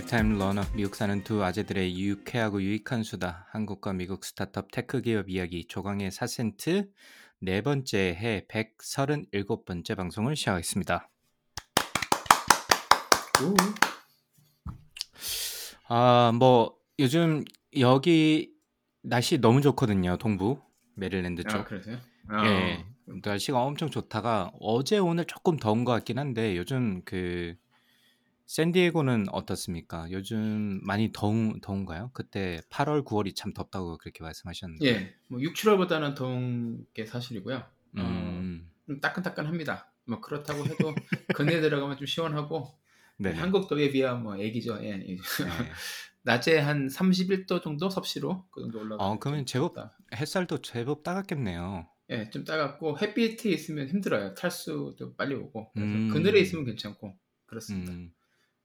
lifetime learner 미국 사는 두 아재들의 유쾌하고 유익한 수다 한국과 미국 스타트업 테크 기업 이야기 조강의 4센트 네 번째 해 137번째 방송을 시작하겠습니다. 아, 뭐 요즘 여기 날씨 너무 좋거든요. 동부 메릴랜드 쪽. 아 그러세요? 아, 예. 날씨가 엄청 좋다가 어제 오늘 조금 더운 것 같긴 한데 요즘 그 샌디에고는 어떻습니까? 요즘 많이 더운 더운가요? 그때 8월, 9월이 참 덥다고 그렇게 말씀하셨는데. 예, 뭐 6, 7월보다는 더운 게 사실이고요. 어, 음. 좀 따끈따끈합니다. 뭐 그렇다고 해도 근해 들어가면 좀 시원하고 네. 한국 더위에 비하면 뭐 애기죠. 예. 예. 낮에 한 31도 정도 섭씨로 그 정도 올라가. 어, 그러면 제법 햇살도 제법 따갑겠네요. 예, 좀 따갑고 햇빛이 있으면 힘들어요. 탈수도 빨리 오고. 그래서 음. 그늘에 있으면 괜찮고 그렇습니다. 음.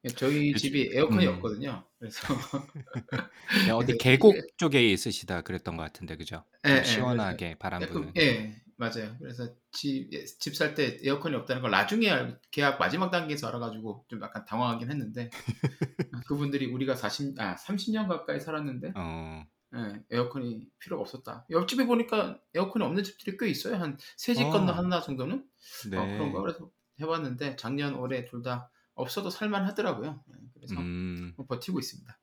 예, 저희 요즘- 집이 에어컨이 음. 없거든요. 그래서 네, 어디 그- 계곡 이게- 쪽에 있으시다 그랬던 것 같은데 그죠? 예, 시원하게 바람 조금, 부는. 예, 맞아요. 그래서 집 집 살 때 에어컨이 없다는 걸 나중에 알- 계약 마지막 단계에서 알아가지고 좀 약간 당황하긴 했는데 그분들이 우리가 40, 아 30년 가까이 살았는데 어. 예, 에어컨이 필요가 없었다. 옆집에 보니까 에어컨이 없는 집들이 꽤 있어요. 한 세집 어. 건너 하나 정도는 네. 어, 그런 거 그래서 해봤는데 작년 올해 둘 다 없어도 살만하더라고요. 예, 그래서 음. 뭐 버티고 있습니다.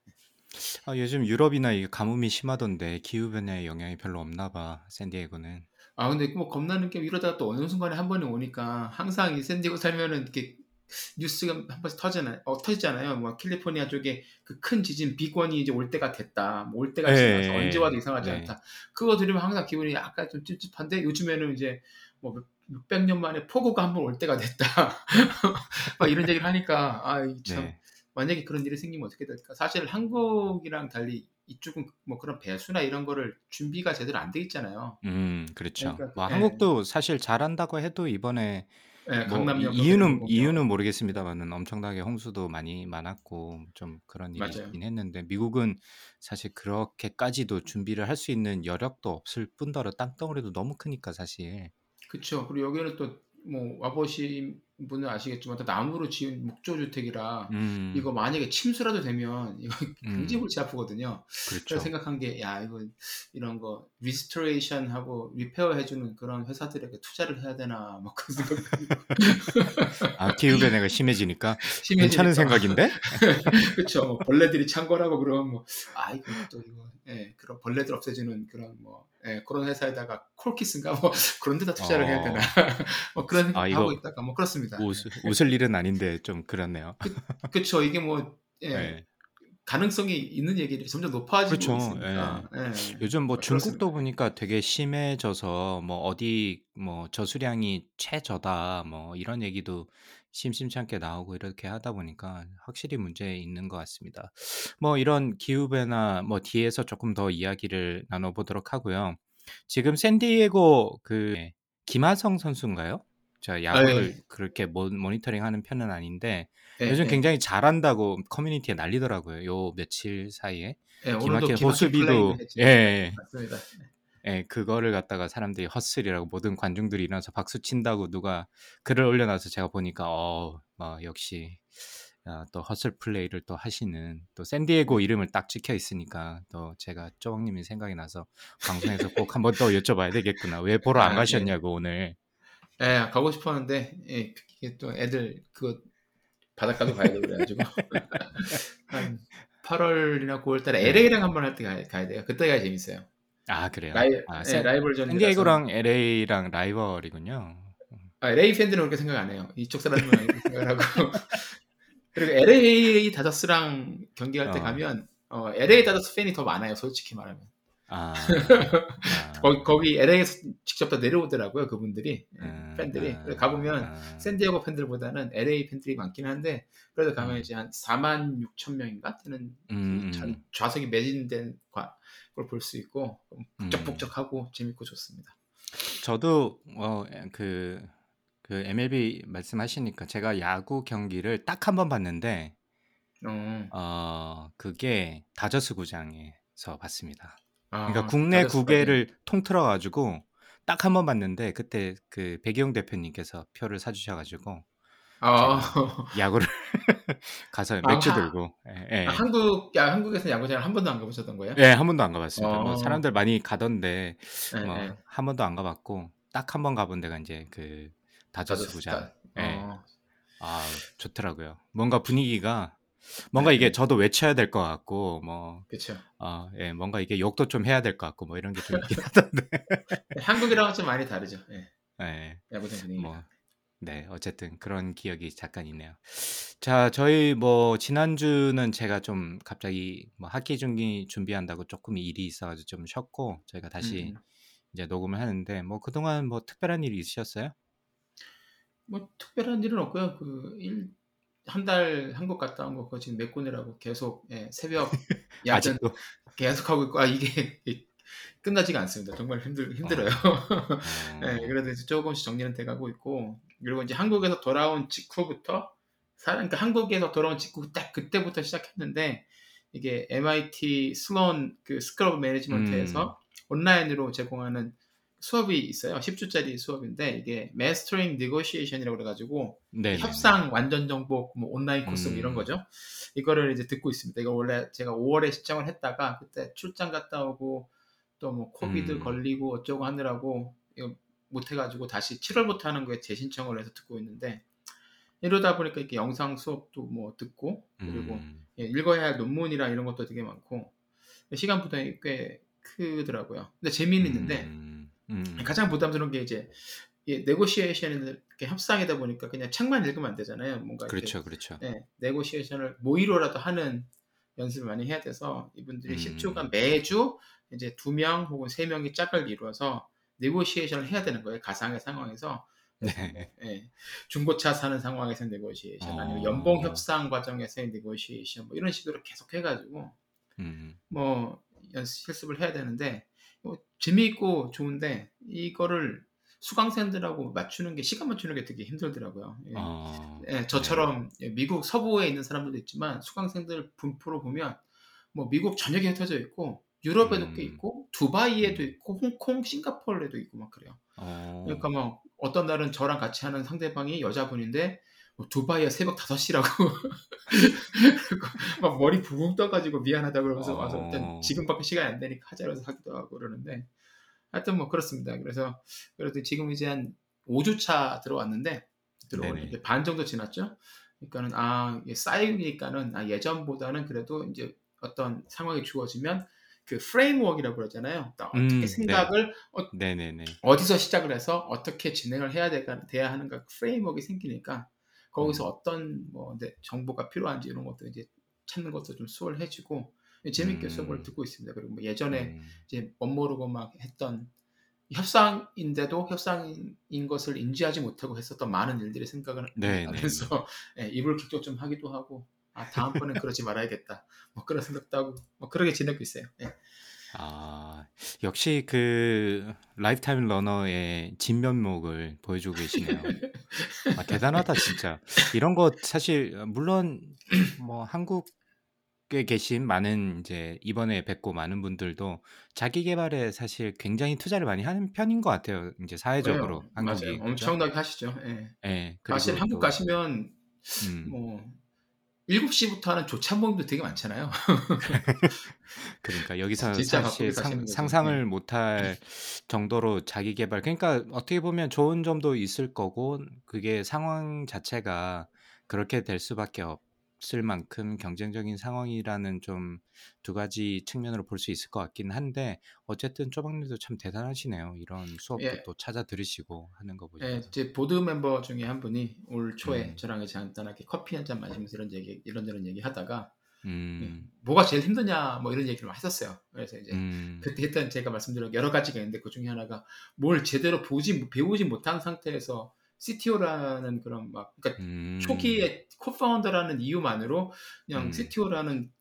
아, 요즘 유럽이나 이 가뭄이 심하던데 기후 변화의 영향이 별로 없나 봐. 샌디에고는. 아 근데 뭐 겁나는 게 이러다가 또 어느 순간에 한 번에 오니까 항상 이 샌디에고 살면은 이렇게 뉴스가 한 번씩 터지잖아요. 어, 터지잖아요. 뭐 캘리포니아 쪽에 그 큰 지진 빅원이 이제 올 때가 됐다. 뭐 올 때가 예, 지나서 예, 언제 와도 이상하지 예. 않다. 그거 들으면 항상 기분이 약간 좀 찝찝한데 요즘에는 이제 뭐 몇- 몇백 년 만에 폭우가 한 번 올 때가 됐다. 막 이런 얘기를 하니까 아참 네. 만약에 그런 일이 생기면 어떻게 될까? 사실 한국이랑 달리 이쪽은 뭐 그런 배수나 이런 거를 준비가 제대로 안 돼 있잖아요. 음, 그렇죠. 그러니까, 뭐 예. 한국도 사실 잘한다고 해도 이번에 예, 뭐 이유는 보면. 이유는 모르겠습니다만은 엄청나게 홍수도 많이 많았고 좀 그런 일이 맞아요. 있긴 했는데 미국은 사실 그렇게까지도 준비를 할 수 있는 여력도 없을 뿐더러 땅덩어리도 너무 크니까 사실. 그쵸. 그리고 여기는 또 뭐 와보신 분은 아시겠지만 또 나무로 지은 목조 주택이라 음, 이거 만약에 침수라도 되면 이거 음. 굉장히 골치 아프거든요. 그렇죠. 그래서 생각한 게 야 이거 이런 거 restoration 하고 repair 해주는 그런 회사들에게 투자를 해야 되나 막 그런 생각. 아 기후 변화가 심해지니까 심해지니까. 괜찮은 생각인데? 그쵸. 뭐 벌레들이 창궐하고 그러면 뭐아 이거 또 이거 예 그런 벌레들 없애주는 그런 뭐 예, 그런 회사에다가 콜키스인가 뭐 그런 데다 투자를 해야 어. 되나 뭐 그런 생각 아, 하고 있다가 뭐 그렇습니다. 웃, 웃을 일은 아닌데 좀 그렇네요. 그쵸 이게 뭐 예, 네. 가능성이 있는 얘기들이 점점 높아지고 그렇죠. 있으니까 예. 요즘 뭐 그렇습니다. 중국도 보니까 되게 심해져서 뭐 어디 뭐 저수량이 최저다 뭐 이런 얘기도 심심찮게 나오고 이렇게 하다 보니까 확실히 문제 있는 것 같습니다. 뭐 이런 기후 변화 뭐 뒤에서 조금 더 이야기를 나눠보도록 하고요. 지금 샌디에고 그 김하성 선수인가요? 자 야구를 네. 그렇게 모, 모니터링하는 편은 아닌데 예, 요즘 예. 굉장히 잘한다고 커뮤니티에 난리더라고요. 요 며칠 사이에. 예, 기막힌 기막힌 호수비도. 예, 예, 맞습니다. 예, 그거를 갖다가 사람들이 헛슬이라고 모든 관중들이 일어나서 박수 친다고 누가 글을 올려놔서 제가 보니까 어, 막 역시 야, 또 헛슬 플레이를 또 하시는 또 샌디에고 이름을 딱 찍혀 있으니까 또 제가 쪼박님이 생각이 나서 방송에서 꼭 한번 또 여쭤봐야 되겠구나. 왜 보러 안 아, 가셨냐고 오늘. 예, 가고 싶었는데 예, 이게 또 애들 그거 바닷가도 가야 되고 그래가지고 한 8월이나 9월달에 LA랑 한번 할 때 가야, 가야 돼요. 그때 가야 재밌어요. 아 그래요. 라이, 아, 예, 샌, 라이벌전이라서 샌디에고랑 LA랑 라이벌이군요. 아, LA 팬들은 그렇게 생각 안 해요. 이쪽 사람들은 이렇게 생각을 하고 그리고 LA 다저스랑 경기할 때 어. 가면 어, LA 다저스 팬이 더 많아요. 솔직히 말하면. 아. 아. 거기, 거기 LA에서 직접 다 내려오더라고요 그분들이 예, 음, 팬들이 아, 가보면 아. 샌디에고 팬들보다는 LA 팬들이 많긴 한데 그래도 가면 음. 이제 한 4만 6천 명인가 되는 음, 그 음. 전- 좌석이 매진된 과- 걸 볼 수 있고 음. 북적북적하고 재밌고 좋습니다. 저도 어그 그 MLB 말씀하시니까 제가 야구 경기를 딱 한 번 봤는데 어, 어 그게 다저스 구장에서 봤습니다. 아, 그러니까 국내. 구계를 통틀어 가지고 딱 한 번 봤는데 그때 그 백이용 대표님께서 표를 사주셔 가지고 아, 야구를 가서 아, 맥주 하- 들고 예, 예. 아, 한국 야 한국에서 야구장을 한 번도 안 가보셨던 거예요? 예, 한 번도 안 가봤습니다. 뭐 어. 사람들 많이 가던데 네, 뭐 네. 한 번도 안 가봤고 딱 한 번 가본 데가 이제 그 다저스 구장. 예. 어, 아 좋더라고요. 뭔가 분위기가 뭔가 네. 이게 저도 외쳐야 될 것 같고 뭐 그렇죠. 어, 예, 뭔가 이게 욕도 좀 해야 될 것 같고 뭐 이런 게 좀 있긴 하던데. 한국이랑은 좀 많이 다르죠. 예, 예. 야구장 분위기가. 뭐 네, 어쨌든 그런 기억이 잠깐 있네요. 자, 저희 뭐 지난주는 제가 좀 갑자기 뭐 학기 중기 준비한다고 조금 일이 있어가지고 좀 쉬었고 저희가 다시 음, 음. 이제 녹음을 하는데 뭐 그동안 뭐 특별한 일이 있으셨어요? 뭐 특별한 일은 없고요. 그 일 한 달 한국 갔다 온 거 그거 지금 메꾸느라고 계속 예, 새벽 아직도 계속 하고 있고 아 이게 끝나지가 않습니다. 정말 힘들 힘들어요. 어, 네, 그래도 이제 조금씩 정리는 돼가고 있고 그리고 이제 한국에서 돌아온 직후부터 사람 그러니까 한국에서 돌아온 직후 딱 그때부터 시작했는데 이게 MIT Sloan 그 of management에서 온라인으로 제공하는 수업이 있어요. 10주짜리 수업인데 이게 Mastering Negotiation이라고 그래가지고 네, 협상 완전 정복 뭐 온라인 코스 뭐 이런 음. 거죠. 이거를 이제 듣고 있습니다. 이거 원래 제가 5월에 신청을 했다가 그때 출장 갔다 오고 또 뭐 코비드 음. 걸리고 어쩌고 하느라고 이거 못 해가지고 다시 7월부터 하는 거에 재신청을 해서 듣고 있는데 이러다 보니까 이렇게 영상 수업도 뭐 듣고 그리고 음, 예, 읽어야 할 논문이랑 이런 것도 되게 많고 시간 부담이 꽤 크더라고요. 근데 재미는 있는데 음, 음, 가장 부담스러운 게 이제 네고시에이션은 이렇게 협상이다 보니까 그냥 책만 읽으면 안 되잖아요. 뭔가 그렇죠, 그렇죠. 네, 네고시에이션을 모의로라도 하는 연습을 많이 해야 돼서 이분들이 음. 10주간 매주 이제 두 명 혹은 세 명이 짝을 이루어서 네고시에이션을 해야 되는 거예요. 가상의 상황에서 네. 예, 중고차 사는 상황에서 negotiation 아니면 어. 연봉 협상 과정에서의 negotiation 뭐 이런 식으로 계속 해가지고 음, 뭐 연습 실습을 해야 되는데 뭐 재미있고 좋은데 이거를 수강생들하고 맞추는 게 시간 맞추는 게 되게 힘들더라고요. 예. 어, 예, 저처럼 예, 미국 서부에 있는 사람들도 있지만 수강생들 분포로 보면 뭐 미국 전역에 흩어져 있고 유럽에도 음. 꽤 있고 두바이에도 있고 홍콩, 싱가포르에도 있고 막 그래요. 어, 그러니까 뭐 어떤 날은 저랑 같이 하는 상대방이 여자분인데 뭐 두바이에 새벽 5시라고 막 머리 부붕 떠가지고 미안하다고 그러면서 와서 어. 일단 지금밖에 시간이 안 되니까 하자면서 하기도 하고 그러는데 하여튼 뭐 그렇습니다. 그래서 그래도 지금 이제 한 5주 차 들어왔는데 들어온 네네. 이제 반 정도 지났죠. 그러니까는 아 쌓이니까는 아, 예전보다는 그래도 이제 어떤 상황이 주어지면 그 프레임워크라고 그러잖아요. 또 어떻게 음, 네. 생각을 어, 네네네. 어 디서 시작을 해서 어떻게 진행을 해야 될까 돼야 하는가 프레임워크가 생기니까 거기서 음. 어떤 뭐 네, 정보가 필요한지 이런 것도 이제 찾는 것도 좀 수월해지고 재밌게 음. 수업을 듣고 있습니다. 그리고 뭐 예전에 음, 이제 멋모르고 막 했던 협상인데도 협상인 것을 인지하지 못하고 했었던 많은 일들의 생각을 네, 하면서 예, 이불킥도 좀 하기도 하고 아 다음번엔 그러지 말아야겠다 뭐 그런 생각도 하고 뭐 그러게 지내고 있어요. 예. 아, 역시 그 lifetime learner의 진면목을 보여주고 계시네요. 아, 대단하다 진짜. 이런 거 사실 물론 뭐 한국에 계신 많은 이제 이번에 뵙고 많은 분들도 자기 개발에 사실 굉장히 투자를 많이 하는 편인 것 같아요. 이제 사회적으로. 한국이 맞아요. 엄청나게 하시죠. 예. 예, 사실 한국 또 가시면 음, 뭐 7시부터 하는 조찬 모임도 되게 많잖아요. 그러니까 여기서 사실 상. 상상을 예. 못할 정도로 자기 개발. 그러니까 어떻게 보면 좋은 점도 있을 거고 그게 상황 자체가 그렇게 될 수밖에 없 을 만큼 경쟁적인 상황이라는 좀 두 가지 측면으로 볼 수 있을 것 같긴 한데 어쨌든 쪼박님도 참 대단하시네요. 이런 수업도 예. 또 찾아 들으시고 하는 거 예, 보시면서. 제 보드 멤버 중에 한 분이 올 초에 음. 저랑 이제 간단하게 커피 한 잔 마시면서 이런 얘기 이런저런 얘기 하다가 예, 음. 뭐가 제일 힘드냐 뭐 이런 얘기를 했었어요. 그래서 이제 음. 그때 했던 제가 말씀드린 여러 가지가 있는데 그 중에 하나가 뭘 제대로 보지 배우지 못한 상태에서 CTO라는 그런 막 그러니까 음. 초기에 코파운더라는 이유만으로 그냥 음. CTO라는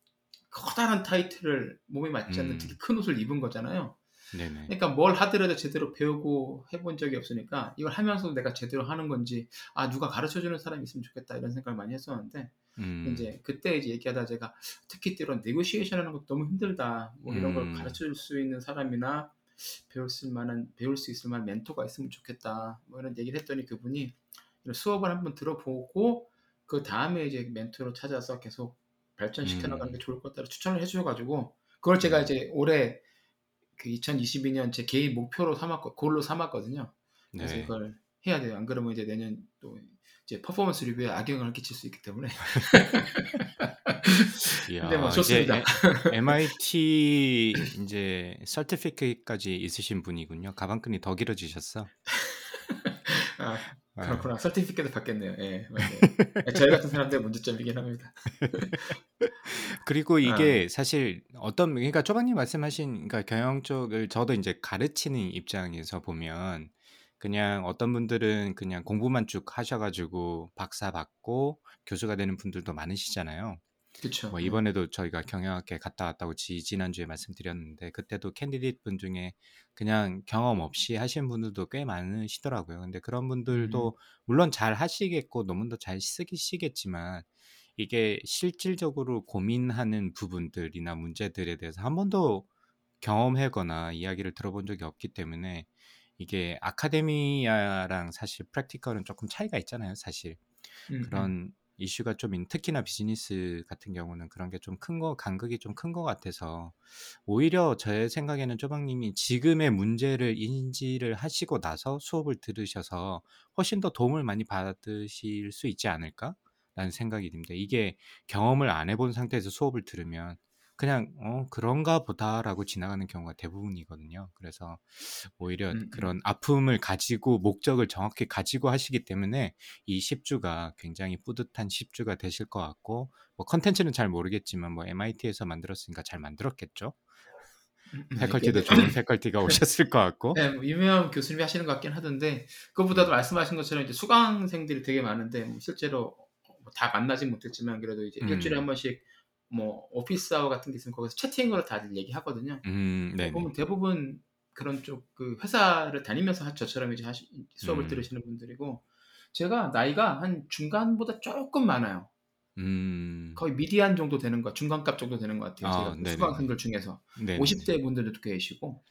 커다란 타이틀을 몸에 맞지 않는 음. 되게 큰 옷을 입은 거잖아요. 네네. 그러니까 뭘 하더라도 제대로 배우고 해본 적이 없으니까 이걸 하면서도 내가 제대로 하는 건지 아 누가 가르쳐주는 사람이 있으면 좋겠다 이런 생각을 많이 했었는데 음. 이제 그때 이제 얘기하다 제가 특히 이런 네고시에이션 하는 것도 너무 힘들다 뭐 이런 걸 음. 가르쳐줄 수 있는 사람이나 배울 수 만한 배울 수 있을 만한 멘토가 있으면 좋겠다 뭐 이런 얘기를 했더니 그분이 수업을 한번 들어보고 그 다음에 이제 멘토로 찾아서 계속 발전시켜 나가는 게 음. 좋을 것 같다 추천을 해주셔가지고 그걸 제가 음. 이제 올해 그 2022년 제 개인 목표로 삼았고 골로 삼았거든요. 그래서 네. 이걸 해야 돼요. 안 그러면 이제 내년 또 이제 퍼포먼스 리뷰에 악영향을 끼칠 수 있기 때문에. 근데 뭐 이야, 좋습니다. 이제 에- MIT 이제 서티피케이트까지 있으신 분이군요. 가방끈이 더 길어지셨어. 아, 아, 그렇구나. 서티피케트 받겠네요. 예, 맞아요. 저희 같은 사람들의 문제점이긴 합니다. 그리고 아, 이게 사실 어떤 그러니까 쪼박님 말씀하신 그러니까 경영 쪽을 저도 이제 가르치는 입장에서 보면 그냥 어떤 분들은 그냥 공부만 쭉 하셔가지고 박사 받고 교수가 되는 분들도 많으시잖아요. 그쵸. 뭐 예. 이번에도 저희가 경영학회 갔다 왔다고 지, 지난주에 말씀드렸는데 그때도 candidate 분 중에 그냥 경험 없이 하신 분들도 꽤 많으시더라고요. 근데 그런 음, 분들도 물론 잘 하시겠고 논문도 잘 쓰시겠지만 이게 실질적으로 고민하는 부분들이나 문제들에 대해서 한 번도 경험하거나 이야기를 들어본 적이 없기 때문에 이게 academia랑 사실 practical은 조금 차이가 있잖아요, 사실. 음, 음. 그런 이슈가 좀 있- 특히나 비즈니스 같은 경우는 그런 게 좀 큰 거 간극이 좀큰것 같아서 오히려 제 생각에는 쪼박님이 지금의 문제를 인지를 하시고 나서 수업을 들으셔서 훨씬 더 도움을 많이 받으실 수 있지 않을까라는 생각이 듭니다. 이게 경험을 안 해본 상태에서 수업을 들으면 그냥 어 그런가 보다라고 지나가는 경우가 대부분이거든요. 그래서 오히려 음, 음. 그런 아픔을 가지고 목적을 정확히 가지고 하시기 때문에 이 10주가 굉장히 뿌듯한 10주가 되실 것 같고 뭐 컨텐츠는 잘 모르겠지만 뭐 MIT에서 만들었으니까 잘 만들었겠죠. 음, 음, 패컬티도 네. 좋은 패컬티가 오셨을 것 같고. 네, 뭐 유명한 교수님이 하시는 것 같긴 하던데 그것보다도 말씀하신 것처럼 이제 수강생들이 되게 많은데 뭐 실제로 뭐다 만나진 못했지만 그래도 이제 일주일에 한 음. 번씩 뭐 오피스 아워 같은 게 있으면 거기서 채팅으로 다들 얘기하거든요. 음, 네네. 보면 대부분 그런 쪽 그 회사를 다니면서 하- 저처럼 이제 하시, 수업을 음. 들으시는 분들이고 제가 나이가 한 중간보다 조금 많아요. 음. 거의 미디안 정도 되는 거, 중간값 정도 되는 것 같아요. 아, 제가. 수강생들 중에서 네네네. 50대 분들도 계시고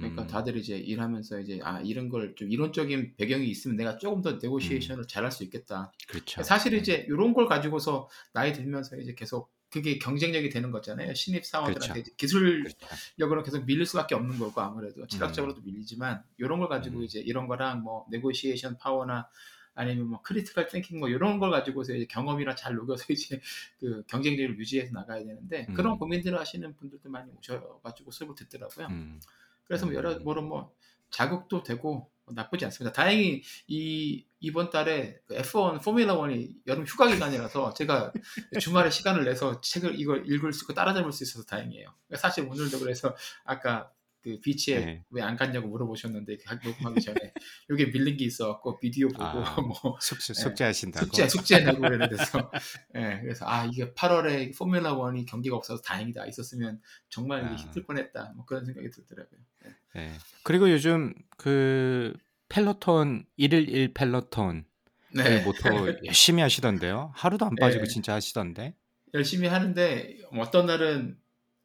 그러니까 음. 다들 이제 일하면서 이제 아 이런 걸 좀 이론적인 배경이 있으면 내가 조금 더 음. 네고시에이션을 잘할 수 있겠다. 그렇죠. 사실 네. 이제 이런 걸 가지고서 나이 들면서 이제 계속 그게 경쟁력이 되는 거잖아요. 신입 그렇죠. 사원들한테 이제 기술력으로 그렇죠. 계속 밀릴 수밖에 없는 거고 아무래도 음. 철학적으로도 밀리지만 이런 걸 가지고 음. 이제 이런 거랑 뭐 네고시에이션 파워나 아니면 뭐 critical thinking 뭐 이런 걸 가지고서 이제 경험이랑 잘 녹여서 이제 그 경쟁력을 유지해서 나가야 되는데 그런 음. 고민들을 하시는 분들도 많이 오셔가지고 수업을 듣더라고요. 음. 그래서 뭐 음. 여러모로 뭐 자극도 되고 뭐 나쁘지 않습니다. 다행히 이 이번 달에 그 F1 포뮬러 1이 여름 휴가 기간이라서 제가 주말에 시간을 내서 책을 이걸 읽을 수 있고 따라잡을 수 있어서 다행이에요. 사실 오늘도 그래서 아까 그 beach에 네. 왜 안 갔냐고 물어보셨는데 그 녹음하기 전에 이게 밀린 게 있어갖고 비디오 보고 아, 뭐 숙제, 예, 숙제하신다고? 숙제 숙제 내고 그랬는데서 예, 그래서 아 이게 8월에 포뮬러 1이 경기가 없어서 다행이다 있었으면 정말 아. 힘들 뻔했다 뭐 그런 생각이 들더라고요. 예. 네. 그리고 요즘 그 펠로톤 111 펠로톤 그 네. 모토 열심히 하시던데요. 하루도 안 빠지고 예. 진짜 하시던데. 열심히 하는데 어떤 날은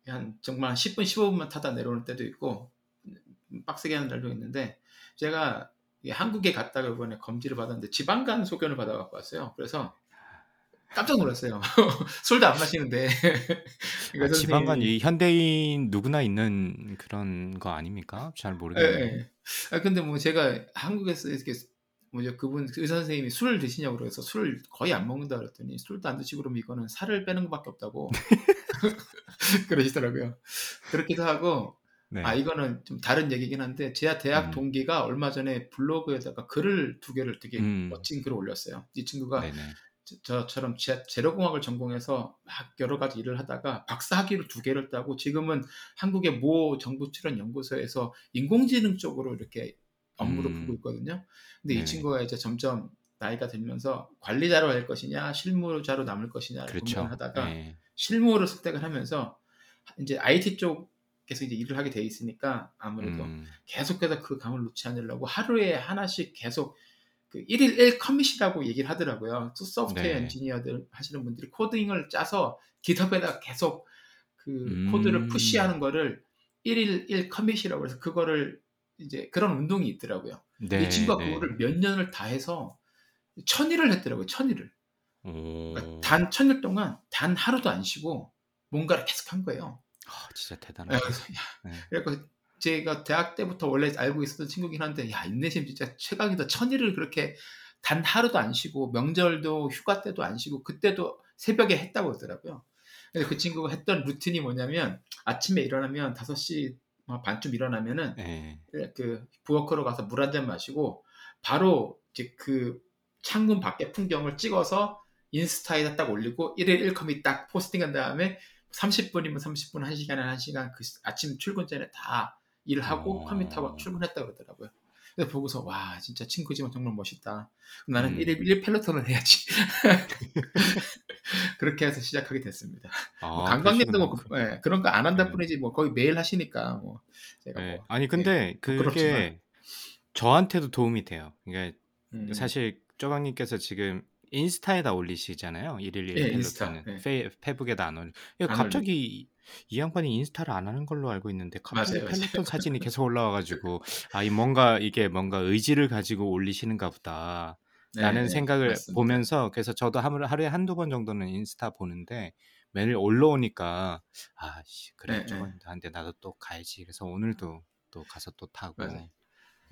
한 정말 10분 15분만 타다 내려오는 때도 있고 빡세게 하는 날도 있는데 제가 한국에 갔다가 이번에 검지를 받았는데 지방간 소견을 받아갖고 왔어요. 그래서 깜짝 놀랐어요. 술도 안 마시는데 아, 지방간 이 현대인 누구나 있는 그런 거 아닙니까? 잘 예, 모르겠네요. 예. 아 근데 뭐 제가 한국에서 이렇게 뭐죠 그분 그 의사 선생님이 술을 드시냐고 그래서 술을 거의 안 먹는다 그랬더니 술도 안 드시고 그러면 이거는 살을 빼는 것밖에 없다고 그러시더라고요. 그렇기도 하고 네. 아 이거는 좀 다른 얘기긴 한데 제 대학 음. 동기가 얼마 전에 블로그에다가 글을 두 개를 되게 음. 멋진 글을 올렸어요. 이 친구가 네네. 저- 저처럼 제- 재료공학을 전공해서 막 여러 가지 일을 하다가 박사 학위를 두 개를 따고 지금은 한국의 모 정부 출연 연구소에서 인공지능 쪽으로 이렇게 업무를 음. 보고 있거든요. 근데 네. 이 친구가 이제 점점 나이가 들면서 관리자로 할 것이냐 실무자로 남을 것이냐를 그렇죠. 고민을 하다가 예. 실무를 선택을 하면서 이제 IT 쪽에서 이제 일을 하게 돼 있으니까 아무래도 음. 계속해서 그 감을 놓지 않으려고 하루에 하나씩 계속 그 1일 1 커밋이라고 얘기를 하더라고요. 소- 소프트웨어 네. 엔지니어들 하시는 분들이 코딩을 짜서 깃허브에다가 계속 그 음. 코드를 푸시하는 거를 1일 1 커밋이라고 해서 그거를 이제 그런 운동이 있더라고요. 네. 이 친구가 네. 그거를 몇 년을 다 해서 천일을 했더라고요. 천일을. 오. 그러니까 단 천일 동안 단 하루도 안 쉬고 뭔가를 계속 한 거예요. 아, 진짜 네, 대단하다. 그래서 야, 네. 그래서 제가 대학 때부터 원래 알고 있었던 친구긴 한데 야 인내심 진짜 최강이다. 천일을 그렇게 단 하루도 안 쉬고 명절도 휴가 때도 안 쉬고 그때도 새벽에 했다고 그러더라고요. 그래서 그 친구가 했던 루틴이 뭐냐면 아침에 일어나면 5시 반쯤 일어나면은 예. 그 부엌으로 가서 물 한 잔 마시고 바로 이제 그 창문 밖의 풍경을 찍어서 인스타에다 딱 올리고 1일 1컴이 딱 포스팅한 다음에 30분이면 30분, 1시간에 1시간 그 아침 출근 전에 다 일을 하고 어. 커밋하고 출근했다 그러더라고요. 그래서 보고서 와 진짜 친구지만 정말 멋있다. 나는 음. 1일 1 펠로톤을 해야지. 그렇게 해서 시작하게 됐습니다. 뭐 아, 뭐 그러시구나. 그- 예, 그런 거 안 한다 네. 뿐이지 뭐 거의 매일 하시니까 뭐 제가 예. 뭐 아니 근데 부끄럽지만. 그게 저한테도 도움이 돼요. 그러니까 음, 사실 쪼강님께서 지금 인스타에다 올리시잖아요. 111 예, 인스타. 예. 페, 페북에다 안 올리. 갑자기 이 양반이 인스타를 안 하는 걸로 알고 있는데 갑자기 맞아요, 사진이 계속 올라와가지고 아 이 뭔가 이게 뭔가 의지를 가지고 올리시는가 보다. 네, 라는 네, 생각을 맞습니다. 보면서 그래서 저도 하루- 하루에 한두 번 정도는 인스타 보는데 매일 올라오니까 아씨 그래 네, 저건 나한테 나도 또 가야지 그래서 오늘도 또 가서 또 타고.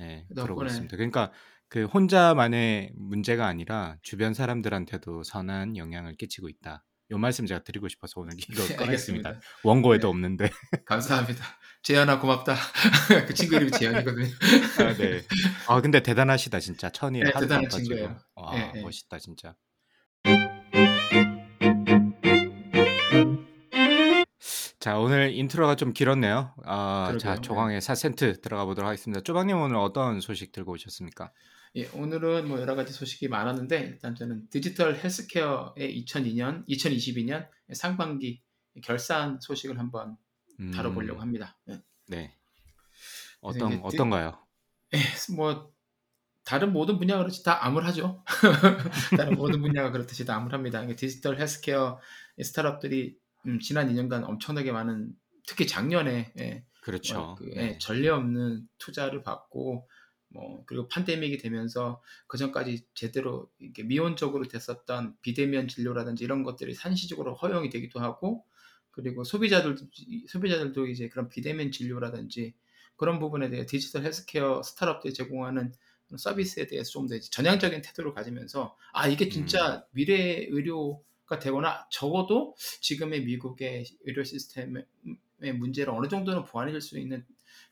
예 덕분에- 그러고 있습니다. 그러니까 그 혼자만의 문제가 아니라 주변 사람들한테도 선한 영향을 끼치고 있다. 요 말씀 제가 드리고 싶어서 오늘 이거 네, 꺼냈습니다. 원고에도 네. 없는데 감사합니다. 재현아 고맙다. 그 친구 이름이 재현이거든요. 아, 네. 아 근데 대단하시다 진짜 천일 네, 대단한 빠지고. 친구예요. 와 네, 네. 멋있다 진짜. 자 오늘 인트로가 좀 길었네요. 아, 자 그러게요. 조광의 4센트 들어가 보도록 하겠습니다. 쪼방님 오늘 어떤 소식 들고 오셨습니까? 예, 오늘은 뭐 여러 가지 소식이 많았는데 일단 저는 디지털 헬스케어의 2002년, 2022년 상반기 결산 소식을 한번 음, 다뤄보려고 합니다. 예. 네. 어떤 디- 어떤가요? 뭐 다른 모든 분야가 그렇지 다 암울하죠. 다른 모든 분야가 그렇듯이 다 암울합니다. 디지털 헬스케어 스타트업들이 음, 지난 2년간 엄청나게 많은 특히 작년에 예, 그렇죠. 어, 그, 네. 예, 전례 없는 투자를 받고 뭐 그리고 팬데믹이 되면서 그 전까지 제대로 이게 미온적으로 됐었던 비대면 진료라든지 이런 것들이 산시적으로 허용이 되기도 하고 그리고 소비자들도 소비자들도 이제 그런 비대면 진료라든지 그런 부분에 대해 디지털 헬스케어 스타트업들이 제공하는 서비스에 대해서 좀 더 전향적인 태도를 가지면서 아 이게 진짜 미래 의료가 되거나 적어도 지금의 미국의 의료 시스템의 문제를 어느 정도는 보완해줄 수 있는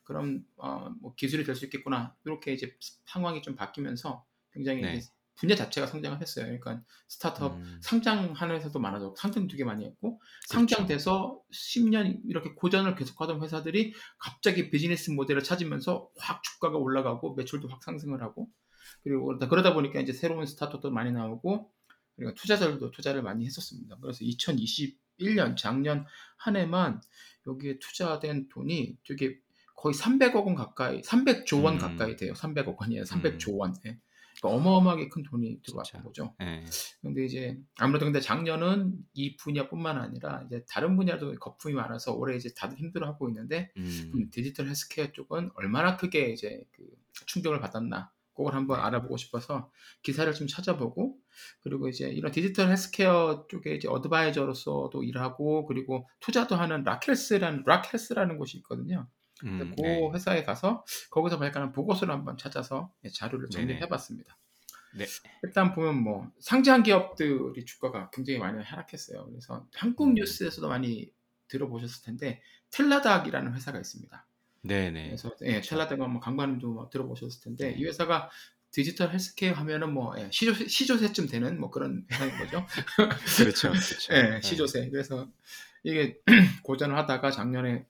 그런 어, 뭐 기술이 될 수 있겠구나 이렇게 이제 상황이 좀 바뀌면서 굉장히 네. 분야 자체가 성장을 했어요. 그러니까 스타트업 음, 상장하는 회사도 많아졌고 상장 되게 많이 했고. 상장돼서 10년 이렇게 고전을 계속하던 회사들이 갑자기 비즈니스 모델을 찾으면서 확 주가가 올라가고 매출도 확 상승을 하고 그리고 그러다, 그러다 보니까 이제 새로운 스타트업도 많이 나오고 그리고 투자자들도 투자를 많이 했었습니다. 그래서 2021년 작년 한 해만 여기에 투자된 돈이 되게 거의 300억 원 가까이, 300조 원 음. 가까이 돼요. 300억 원이에요. 300조 음. 원. 예. 그러니까 어마어마하게 큰 돈이. 들어왔던 거죠. 네. 근데 이제 아무래도 근데 작년은 이 분야뿐만 아니라 이제 다른 분야도 거품이 많아서 올해 이제 다들 힘들어하고 있는데 음, 음, 디지털 헬스케어 쪽은 얼마나 크게 이제 그 충격을 받았나 그걸 한번 네. 알아보고 싶어서 기사를 좀 찾아보고 그리고 이제 이런 디지털 헬스케어 쪽에 이제 advisor로서도 일하고 그리고 투자도 하는 라켈스라는 라켈스라는 곳이 있거든요. 음, 그 네. 회사에 가서 거기서 발간한 보고서를 한번 찾아서 예, 자료를. 정리해봤습니다. 네. 일단 보면 뭐 상장 기업들이 주가가 굉장히 많이 하락했어요. 그래서 한국 음. 뉴스에서도 많이 들어보셨을 텐데 텔라닥이라는 회사가 있습니다. 네네. 그래서 예, 텔라닥 한번 강관님도 뭐 들어보셨을 텐데 네. 이 회사가 디지털 헬스케어 하면은 뭐 예, 시조 시조세쯤 되는 뭐 그런 회사인 거죠. 그렇죠, 그렇죠. 예, 네. 시조세. 그래서 이게 고전을 하다가 작년에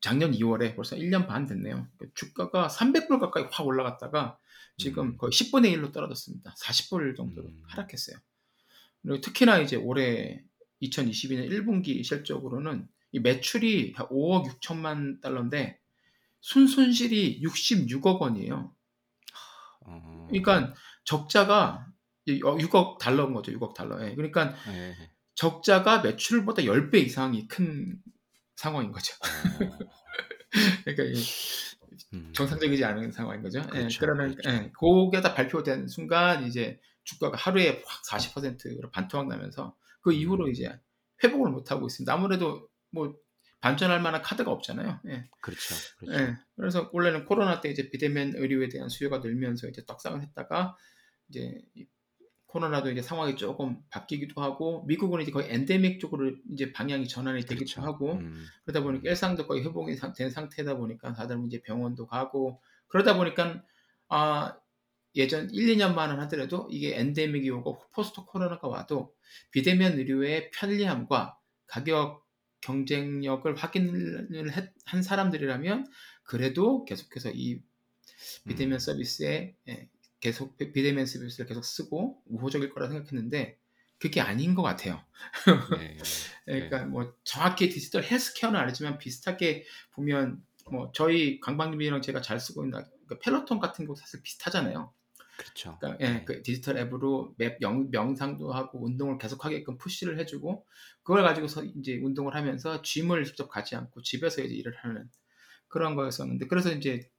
작년 2월에 벌써 1년 반 됐네요. 그 주가가 300불 가까이 확 올라갔다가 지금 음. 거의 10분의 1로 떨어졌습니다. 40불 정도로 음. 하락했어요. 그리고 특히나 이제 올해 2022년 1분기 실적으로는 이 매출이 5억 6천만 달러인데 순손실이 66억 원이에요. 어, 그러니까 적자가 6억 달러인 거죠. 6억 달러. 예. 그러니까 네. 적자가 매출보다 10배 이상이 큰 상황인 거죠. 어, 그러니까 음. 정상적이지 않은 상황인 거죠. 예, 그렇죠, 그러면 그렇죠. 예, 그게 다 발표된 순간 이제 주가가 하루에 확 40%로 반토막 나면서 그 이후로 음. 이제 회복을 못 하고 있습니다. 아무래도 뭐 반전할 만한 카드가 없잖아요. 예. 그렇죠, 그렇죠. 예. 그래서 원래는 코로나 때 이제 비대면 의료에 대한 수요가 늘면서 이제 떡상을 했다가 이제 이 코로나도 이제 상황이 조금 바뀌기도 하고 미국은 이제 거의 엔데믹 쪽으로 이제 방향이 전환이 되기도 그렇죠. 하고 음. 그러다 보니까 일상도 거의 회복이 상- 된 상태다 보니까 다들 이제 병원도 가고 그러다 보니까 아 예전 1, 2년만은 하더라도 이게 엔데믹이 오고 포스트 코로나가 와도 비대면 의료의 편리함과 가격 경쟁력을 확인을 했- 한 사람들이라면 그래도 계속해서 이 비대면 음. 서비스에 예, 계속 비- 비대면 서비스를 계속 쓰고 우호적일 거라 생각했는데 그게 아닌 것 같아요. 네. 그러니까 뭐 정확히 디지털 헬스케어는 아니지만 비슷하게 보면 뭐 저희 강박님이랑 제가 잘 쓰고 있는 그 Peloton 같은 거 사실 비슷하잖아요. 그렇죠. 그러니까 예, 네. 그 디지털 앱으로 뭐 명, 명상도 하고 운동을 계속하게끔 push를 해주고 그걸 가지고서 이제 운동을 하면서 짐을 직접 가지 않고 집에서 이제 일을 하는 그런 거였었는데 그래서 이제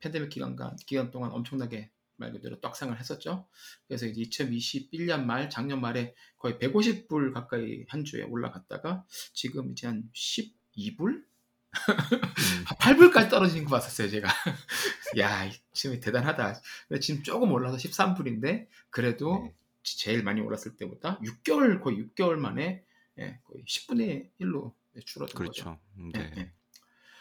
팬데믹 기간간 기간 동안 엄청나게 말 그대로 떡상을 했었죠. 그래서 이제 2021년 말 작년 말에 거의 150불 가까이 한 주에 올라갔다가 지금 이제 한 12불? 음. 8불까지 떨어지는 거 봤었어요, 제가. 야, 이 지금 대단하다. 지금 조금 올라서 13불인데, 그래도 네. 제일 많이 올랐을 때보다 6개월, 거의 6개월 만에 예, 거의 10분의 1로 줄어든 거죠. 그렇죠. 음, 예, 네. 예.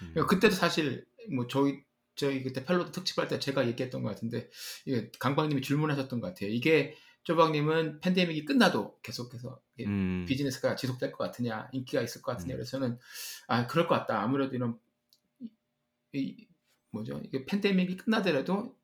음. 그러니까 그때도 사실 뭐 저희 저희 그때 펠로톤 특집할 때 제가 얘기했던 것 같은데 이게 강박님이 질문하셨던 것 같아요. 이게 조박님은 팬데믹이 끝나도 계속해서 음. 비즈니스가 지속될 것 같으냐, 인기가 있을 것 같으냐. 음. 그래서 저는 아 그럴 것 같다. 아무래도 이런 이, 이 뭐죠? 이게 팬데믹이 끝나더라도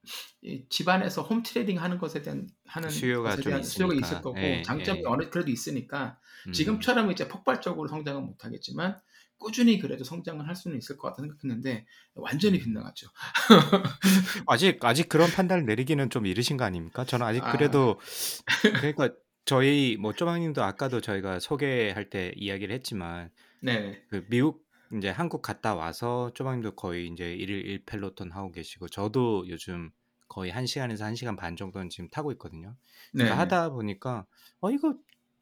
이 집안에서 홈 트레이닝 하는 것에 대한 하는 수요가 것에 좀 대한 수요가. 있을 거고 예, 장점이 예. 어느 그래도 있으니까 음. 지금처럼 이제 폭발적으로 성장은 못하겠지만 꾸준히 그래도 성장을 할 수는 있을 것 같다 생각했는데 완전히 음. 빗나갔죠. 아직 아직 그런 판단을 내리기는 좀 이르신 거 아닙니까? 저는 아직 아. 그래도 그러니까 저희 뭐 쪼방님도 아까도 저희가 소개할 때 이야기를 했지만 네, 그 미국 이제 한국 갔다 와서 쪼방님도 거의 이제 일일 일 펠로톤 하고 계시고 저도 요즘 거의 1시간에서 1시간 반 정도는 지금 타고 있거든요. 네, 그러니까 하다 보니까 어 이거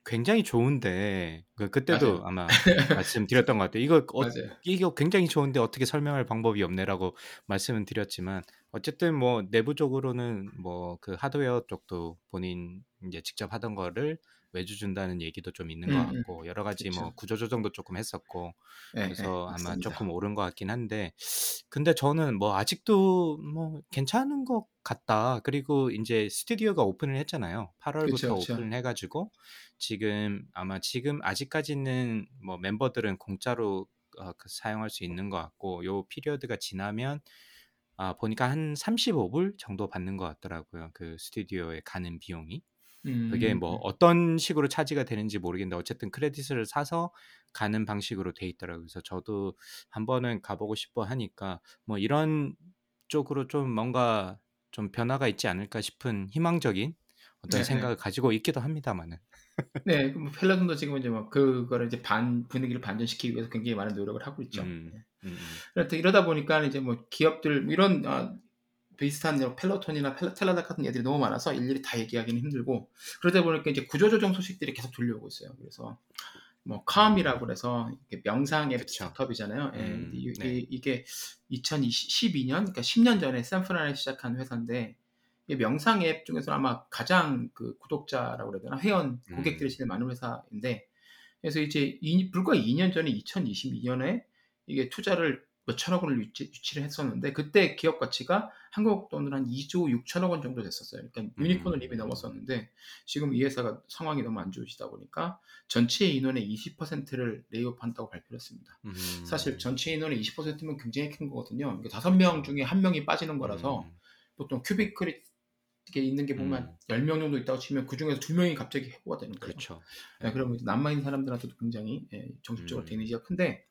굉장히 좋은데 그 그때도 맞아요. 아마 말씀드렸던 것 같아요. 이거 어, 맞아요. 이거 굉장히 좋은데 어떻게 설명할 방법이 없네라고 말씀은 드렸지만 어쨌든 뭐 내부적으로는 뭐 그 하드웨어 쪽도 본인 이제 직접 하던 거를 외주 준다는 얘기도 좀 있는 것 음, 음. 같고 여러 가지 뭐 그쵸. 구조 조정도 조금 했었고 네, 그래서 네, 아마. 조금 오른 것 같긴 한데 근데 저는 뭐 아직도 뭐 괜찮은 것 같다. 그리고 이제 스튜디오가 오픈을 했잖아요. 8월부터 그쵸, 그쵸. 오픈을 해가지고 지금 아마 지금 아직까지는 뭐 멤버들은 공짜로 어, 그 사용할 수 있는 것 같고 요 피리어드가 지나면 아 보니까 한 35불 정도 받는 것 같더라고요. 그 스튜디오에 가는 비용이. 그게 뭐 음, 어떤 식으로 차지가 되는지 모르겠는데 어쨌든 크레딧을 사서 가는 방식으로 돼 있더라고요. 그래서 저도 한번은 가보고 싶어 하니까 뭐 이런 쪽으로 좀 뭔가 좀 변화가 있지 않을까 싶은 희망적인 어떤 네, 네. 생각을 가지고 있기도 합니다만은. 네, 그뭐 펠로톤도 지금 이제 뭐 그거를 이제 반 분위기를 반전시키기 위해서 굉장히 많은 노력을 하고 있죠. 음, 네. 음, 음. 그래서 이러다 보니까 이제 뭐 기업들 뭐 이런 아, 비슷한 뭐 펠로톤이나 텔- 텔라닥 같은 애들이 너무 많아서 일일이 다 얘기하기는 힘들고 그러다 보니까 이제 구조조정 소식들이 계속 들려오고 있어요. 그래서 뭐 캄이라고 그래서 이게 명상 앱. 스타트업이잖아요. 예, 음, 이- 네. 이- 이게 2012년, 그러니까 10년 전에 샌프란에 시작한 회사인데 이 명상 앱 중에서 아마 가장 그 구독자라고 그래야 되나 회원 고객들이 음. 제일 많은 회사인데 그래서 이제 이- 불과 2년 전에 2022년에 이게 투자를 몇 천억 원을 유치, 유치 를 했었는데 그때 기업 가치가 한국 돈으로 한 2조 6천억 원 정도 됐었어요. 그러니까 유니콘을 이미 음. 넘었었는데 지금 이 회사가 상황이 너무 안 좋으시다 보니까 전체 인원의 20%를 레이오프한다고 발표를 했습니다. 음. 사실 전체 인원의 20%면 굉장히 큰 거거든요. 그러니까 다섯 명 중에 한 명이 빠지는 거라서 음. 보통 cubicle이 있는 게 보면 음. 10명 정도 있다고 치면 그 중에서 두 명이 갑자기 해고가 되는 거예요. 그렇죠. 예, 그러면 이제 남아 있는 사람들한테도 굉장히 예, 정신적으로 음. damage가 큰데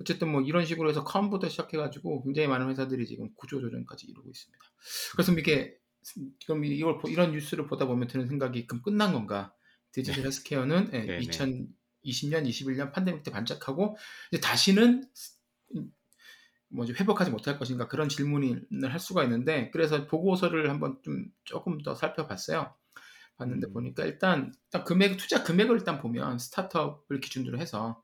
어쨌든 뭐 이런 식으로 해서 캄부터 시작해가지고 굉장히 많은 회사들이 지금 구조조정까지 이루고 있습니다. 그래서 이게 그럼 이걸 보- 이런 뉴스를 보다 보면 드는 생각이 그럼 끝난 건가? 디지털 헬스케어는 예, 네네. 2020년, 21년 팬데믹 때 반짝하고 이제 다시는 뭐지 회복하지 못할 것인가 그런 질문을 할 수가 있는데 그래서 보고서를 한번 좀 조금 더 살펴봤어요. 봤는데 음. 보니까 일단, 일단 금액 투자 금액을 일단 보면 스타트업을 기준으로 해서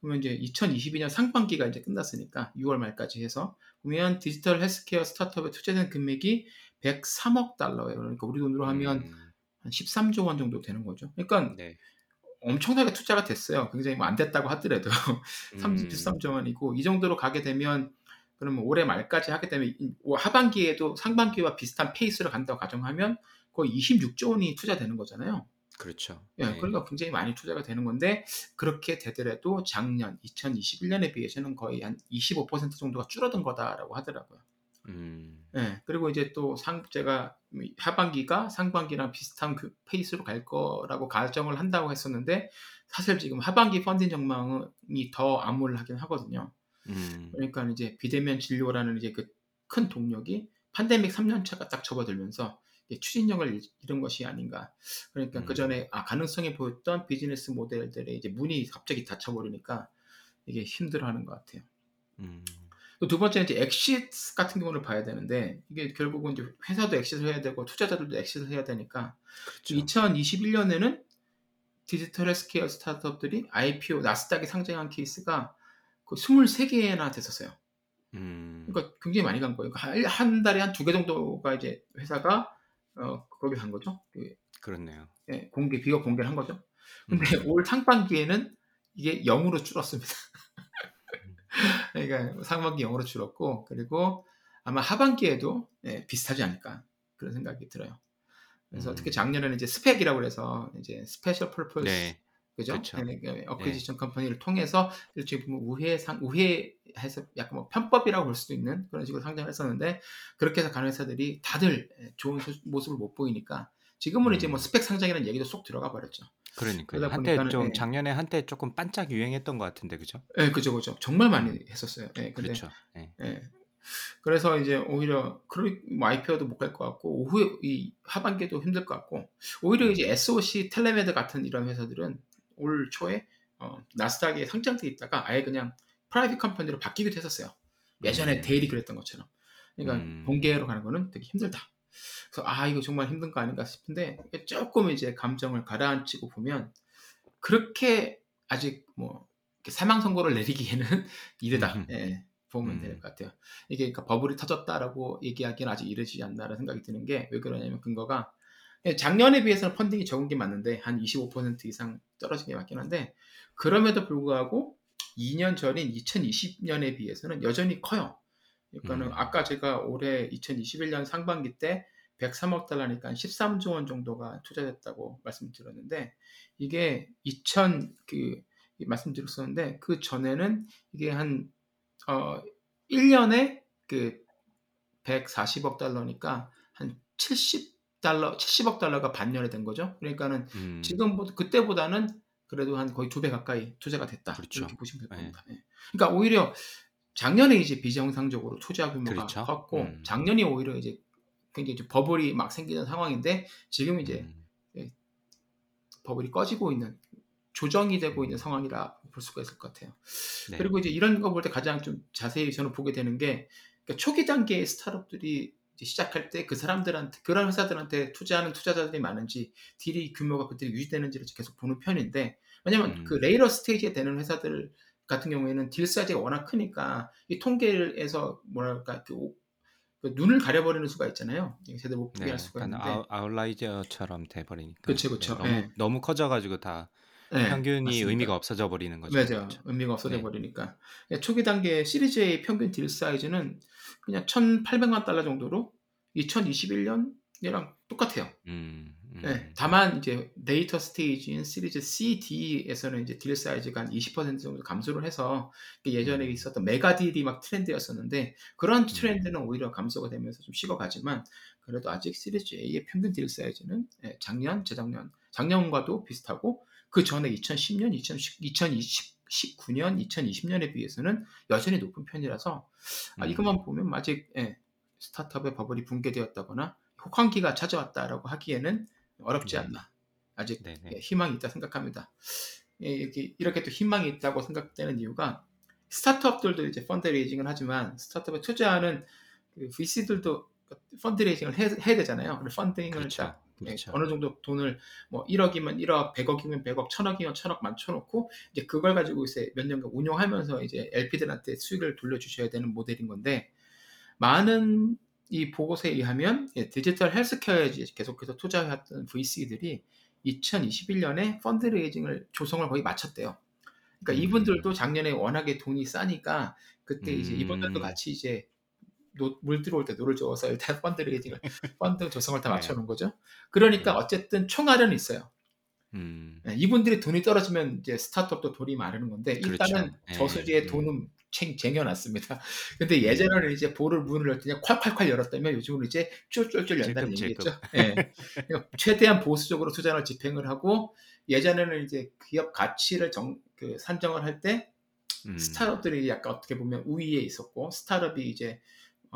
그러면 이제 2022년 상반기가 이제 끝났으니까 6월 말까지 해서 보면 디지털 헬스케어 스타트업에 투자된 금액이 103억 달러예요. 그러니까 우리 돈으로 하면 음. 한 13조 원 정도 되는 거죠. 그러니까 네. 엄청나게 투자가 됐어요. 굉장히 뭐 안 됐다고 하더라도 음. 33조 원이고 이 정도로 가게 되면 그러면 올해 말까지 하게 되면 이- 하반기에도 상반기와 비슷한 페이스로 간다고 가정하면 거의 26조 원이 투자되는 거잖아요. 그렇죠. 예, 네. 그러니까 굉장히 많이 투자가 되는 건데 그렇게 되더라도 작년 2021년에 비해서는 거의 한 25% 정도가 줄어든 거다라고 하더라고요. 음. 예, 그리고 이제 또 상, 제가 하반기가 상반기랑 비슷한 그 페이스로 갈 거라고 가정을 한다고 했었는데 사실 지금 하반기 펀딩 전망이 더 암울하긴 하거든요. 음. 그러니까 이제 비대면 진료라는 이제 그 큰 동력이 팬데믹 3년 차가 딱 접어들면서 추진력을 잃은 것이 아닌가. 그러니까 음. 그 전에 아, 가능성이 보였던 비즈니스 모델들의 이제 문이 갑자기 닫혀버리니까 이게 힘들어하는 것 같아요. 음. 또두 번째는 이제 exit 같은 경우를 봐야 되는데 이게 결국은 이제 회사도 exit을 해야 되고 투자자들도 exit을 해야 되니까 그렇죠. 2021년에는 디지털 헬스케어 스타트업들이 IPO 나스닥에 상장한 케이스가 그 23개나 됐었어요. 음. 그러니까 굉장히 많이 간 거예요. 한, 한 달에 한 두 개 정도가 이제 회사가 어, 거기 간 거죠. 그, 그렇네요. 예, 공개 기업 공개를 한 거죠. 근데 음. 올 상반기에는 이게 0으로 줄었습니다. 그러니까 상반기 0으로 줄었고 그리고 아마 하반기에도 예, 비슷하지 않을까 그런 생각이 들어요. 그래서 음. 특히 작년에는 이제 SPAC이라고 그래서 이제 special purpose 네. 그죠? 그쵸. acquisition company를 통해서 일종의 보면 우회상 우회해서 약간 뭐 편법이라고 볼 수도 있는 그런 식으로 상장을 했었는데 그렇게 해서 가는 회사들이 다들 좋은 소- 모습을 못 보이니까 지금은 이제 뭐 음. SPAC 상장이라는 얘기도 쏙 들어가 버렸죠. 그러니까 한때 좀 예. 작년에 한때 조금 반짝 유행했던 것 같은데 그죠? 예, 그죠, 그죠. 정말 많이 했었어요. 예, 근데 그렇죠. 예. 예. 그래서 이제 오히려 그뭐 IPO도 못 갈 것 같고 오후에 이 하반기도 힘들 것 같고 오히려 이제 SOC 텔레메드 같은 이런 회사들은 올 초에 어, 나스닥에 상장돼 있다가 아예 그냥 private company로 바뀌기도 했었어요. 예전에 음. 데일이 그랬던 것처럼. 그러니까 음. 공개로 가는 거는 되게 힘들다. 그래서 아 이거 정말 힘든 거 아닌가 싶은데 조금 이제 감정을 가라앉히고 보면 그렇게 아직 뭐 사망 선고를 내리기에는 이르다. 음. 예, 보면 음. 될것 같아요. 이게 그러니까 버블이 터졌다라고 얘기하기는 아직 이르지 않나라는 생각이 드는 게 왜 그러냐면 근거가 예, 작년에 비해서는 펀딩이 적은 게 맞는데 한 25% 이상 떨어진 게 맞긴 한데 그럼에도 불구하고 2년 전인 2020년에 비해서는 여전히 커요. 그러니까는 음. 아까 제가 올해 2021년 상반기 때 103억 달러니까 13조 원 정도가 투자됐다고 말씀드렸는데 이게 2000그 말씀드렸었는데 그 전에는 이게 한 어, 1년에 그 140억 달러니까 한 70 달러, 70억 달러가 반년에 된 거죠. 그러니까는 음. 지금 보- 그때보다는 그래도 한 거의 두 배 가까이 투자가 됐다. 그렇죠. 이렇게 보시면 될 네. 겁니다. 예. 그러니까 오히려 작년에 이제 비정상적으로 투자 규모가 그렇죠. 컸고 음. 작년이 오히려 이제 굉장히 이제 버블이 막 생기는 상황인데 지금 이제 음. 버블이 꺼지고 있는 조정이 되고 음. 있는 상황이라 볼 수가 있을 것 같아요. 네. 그리고 이제 이런 거 볼 때 가장 좀 자세히 저는 보게 되는 게 그러니까 초기 단계의 스타트업들이 시작할 때 그 사람들한테 그런 회사들한테 투자하는 투자자들이 많은지 deal의 규모가 그때 유지되는지를 계속 보는 편인데 왜냐면 음. 그 레이러 스테이지에 되는 회사들 같은 경우에는 deal size가 워낙 크니까 이 통계에서 뭐랄까 그, 오- 그 눈을 가려버리는 수가 있잖아요. 제대로 못 보게 네, 할 수가 있는데 아웃, outlier처럼 돼버리니까 그쵸, 그쵸. 네, 너무 예. 너무 커져가지고 다 네, 평균이 맞습니다. 의미가 없어져 버리는 거죠. 맞아. 그렇죠. 의미가 없어져 네. 버리니까. 예, 초기 단계 series A 평균 deal size는 그냥 1,800만 달러 정도로 2021년이랑 똑같아요. 음. 음. 네, 다만 이제 데이터 스테이지인 series C, D에서는 이제 deal size가 한 20% 정도 감소를 해서 예전에 음. 있었던 mega deal이 막 트렌드였었는데 그런 음. 트렌드는 오히려 감소가 되면서 좀 식어가지만 그래도 아직 series A의 평균 deal size는 예, 작년, 재작년, 작년과도 비슷하고 그 전에 2010년, 2010, 2019년, 2020년에 비해서는 여전히 높은 편이라서 아, 음. 이것만 보면 아직 예, 스타트업의 버블이 붕괴되었다거나 혹한기가 찾아왔다라고 하기에는 어렵지 네. 않나. 아직 네네. 예, 희망이 있다 생각합니다. 예, 이렇게, 이렇게 또 희망이 있다고 생각되는 이유가 스타트업들도 이제 펀드레이징을 하지만 스타트업에 투자하는 그 VC들도 펀드레이징을 해, 해야 되잖아요. 펀딩을 그렇죠. 딱 예, 그렇죠. 어느 정도 돈을 뭐 1억이면 1억, 100억이면 100억, 1000억이면 1000억 만쳐놓고 이제 그걸 가지고 이제 몇 년간 운용하면서 이제 LP들한테 수익을 돌려주셔야 되는 모델인 건데 많은 이 보고서에 의하면 예, 디지털 헬스케어에 계속해서 투자해왔던 VC들이 2021년에 fundraising을 조성을 거의 마쳤대요. 그러니까 음. 이분들도 작년에 워낙에 돈이 싸니까 그때 이제 음. 이분들도 같이 이제 노- 물 들어올 때 노를 저어서 일단 fundraising을 펀드 조성을 다 네. 마쳐놓은 거죠. 그러니까 네. 어쨌든 총알은 있어요. 음. 네, 이분들이 돈이 떨어지면 이제 스타트업도 돈이 마르는 건데 일단은 그렇죠. 예, 저수지에 음. 돈은 챙, 쟁여놨습니다. 근데 예전에는 이제 볼을 문을 열때 그냥 콸콸콸 열었다면 요즘은 이제 쫄쫄쫄 연다는. 얘기겠죠. 예. 그러니까 최대한 보수적으로 투자를 집행을 하고 예전에는 이제 기업 가치를 정, 그 산정을 할때 음. 스타트업들이 약간 어떻게 보면 우위에 있었고 스타트업이 이제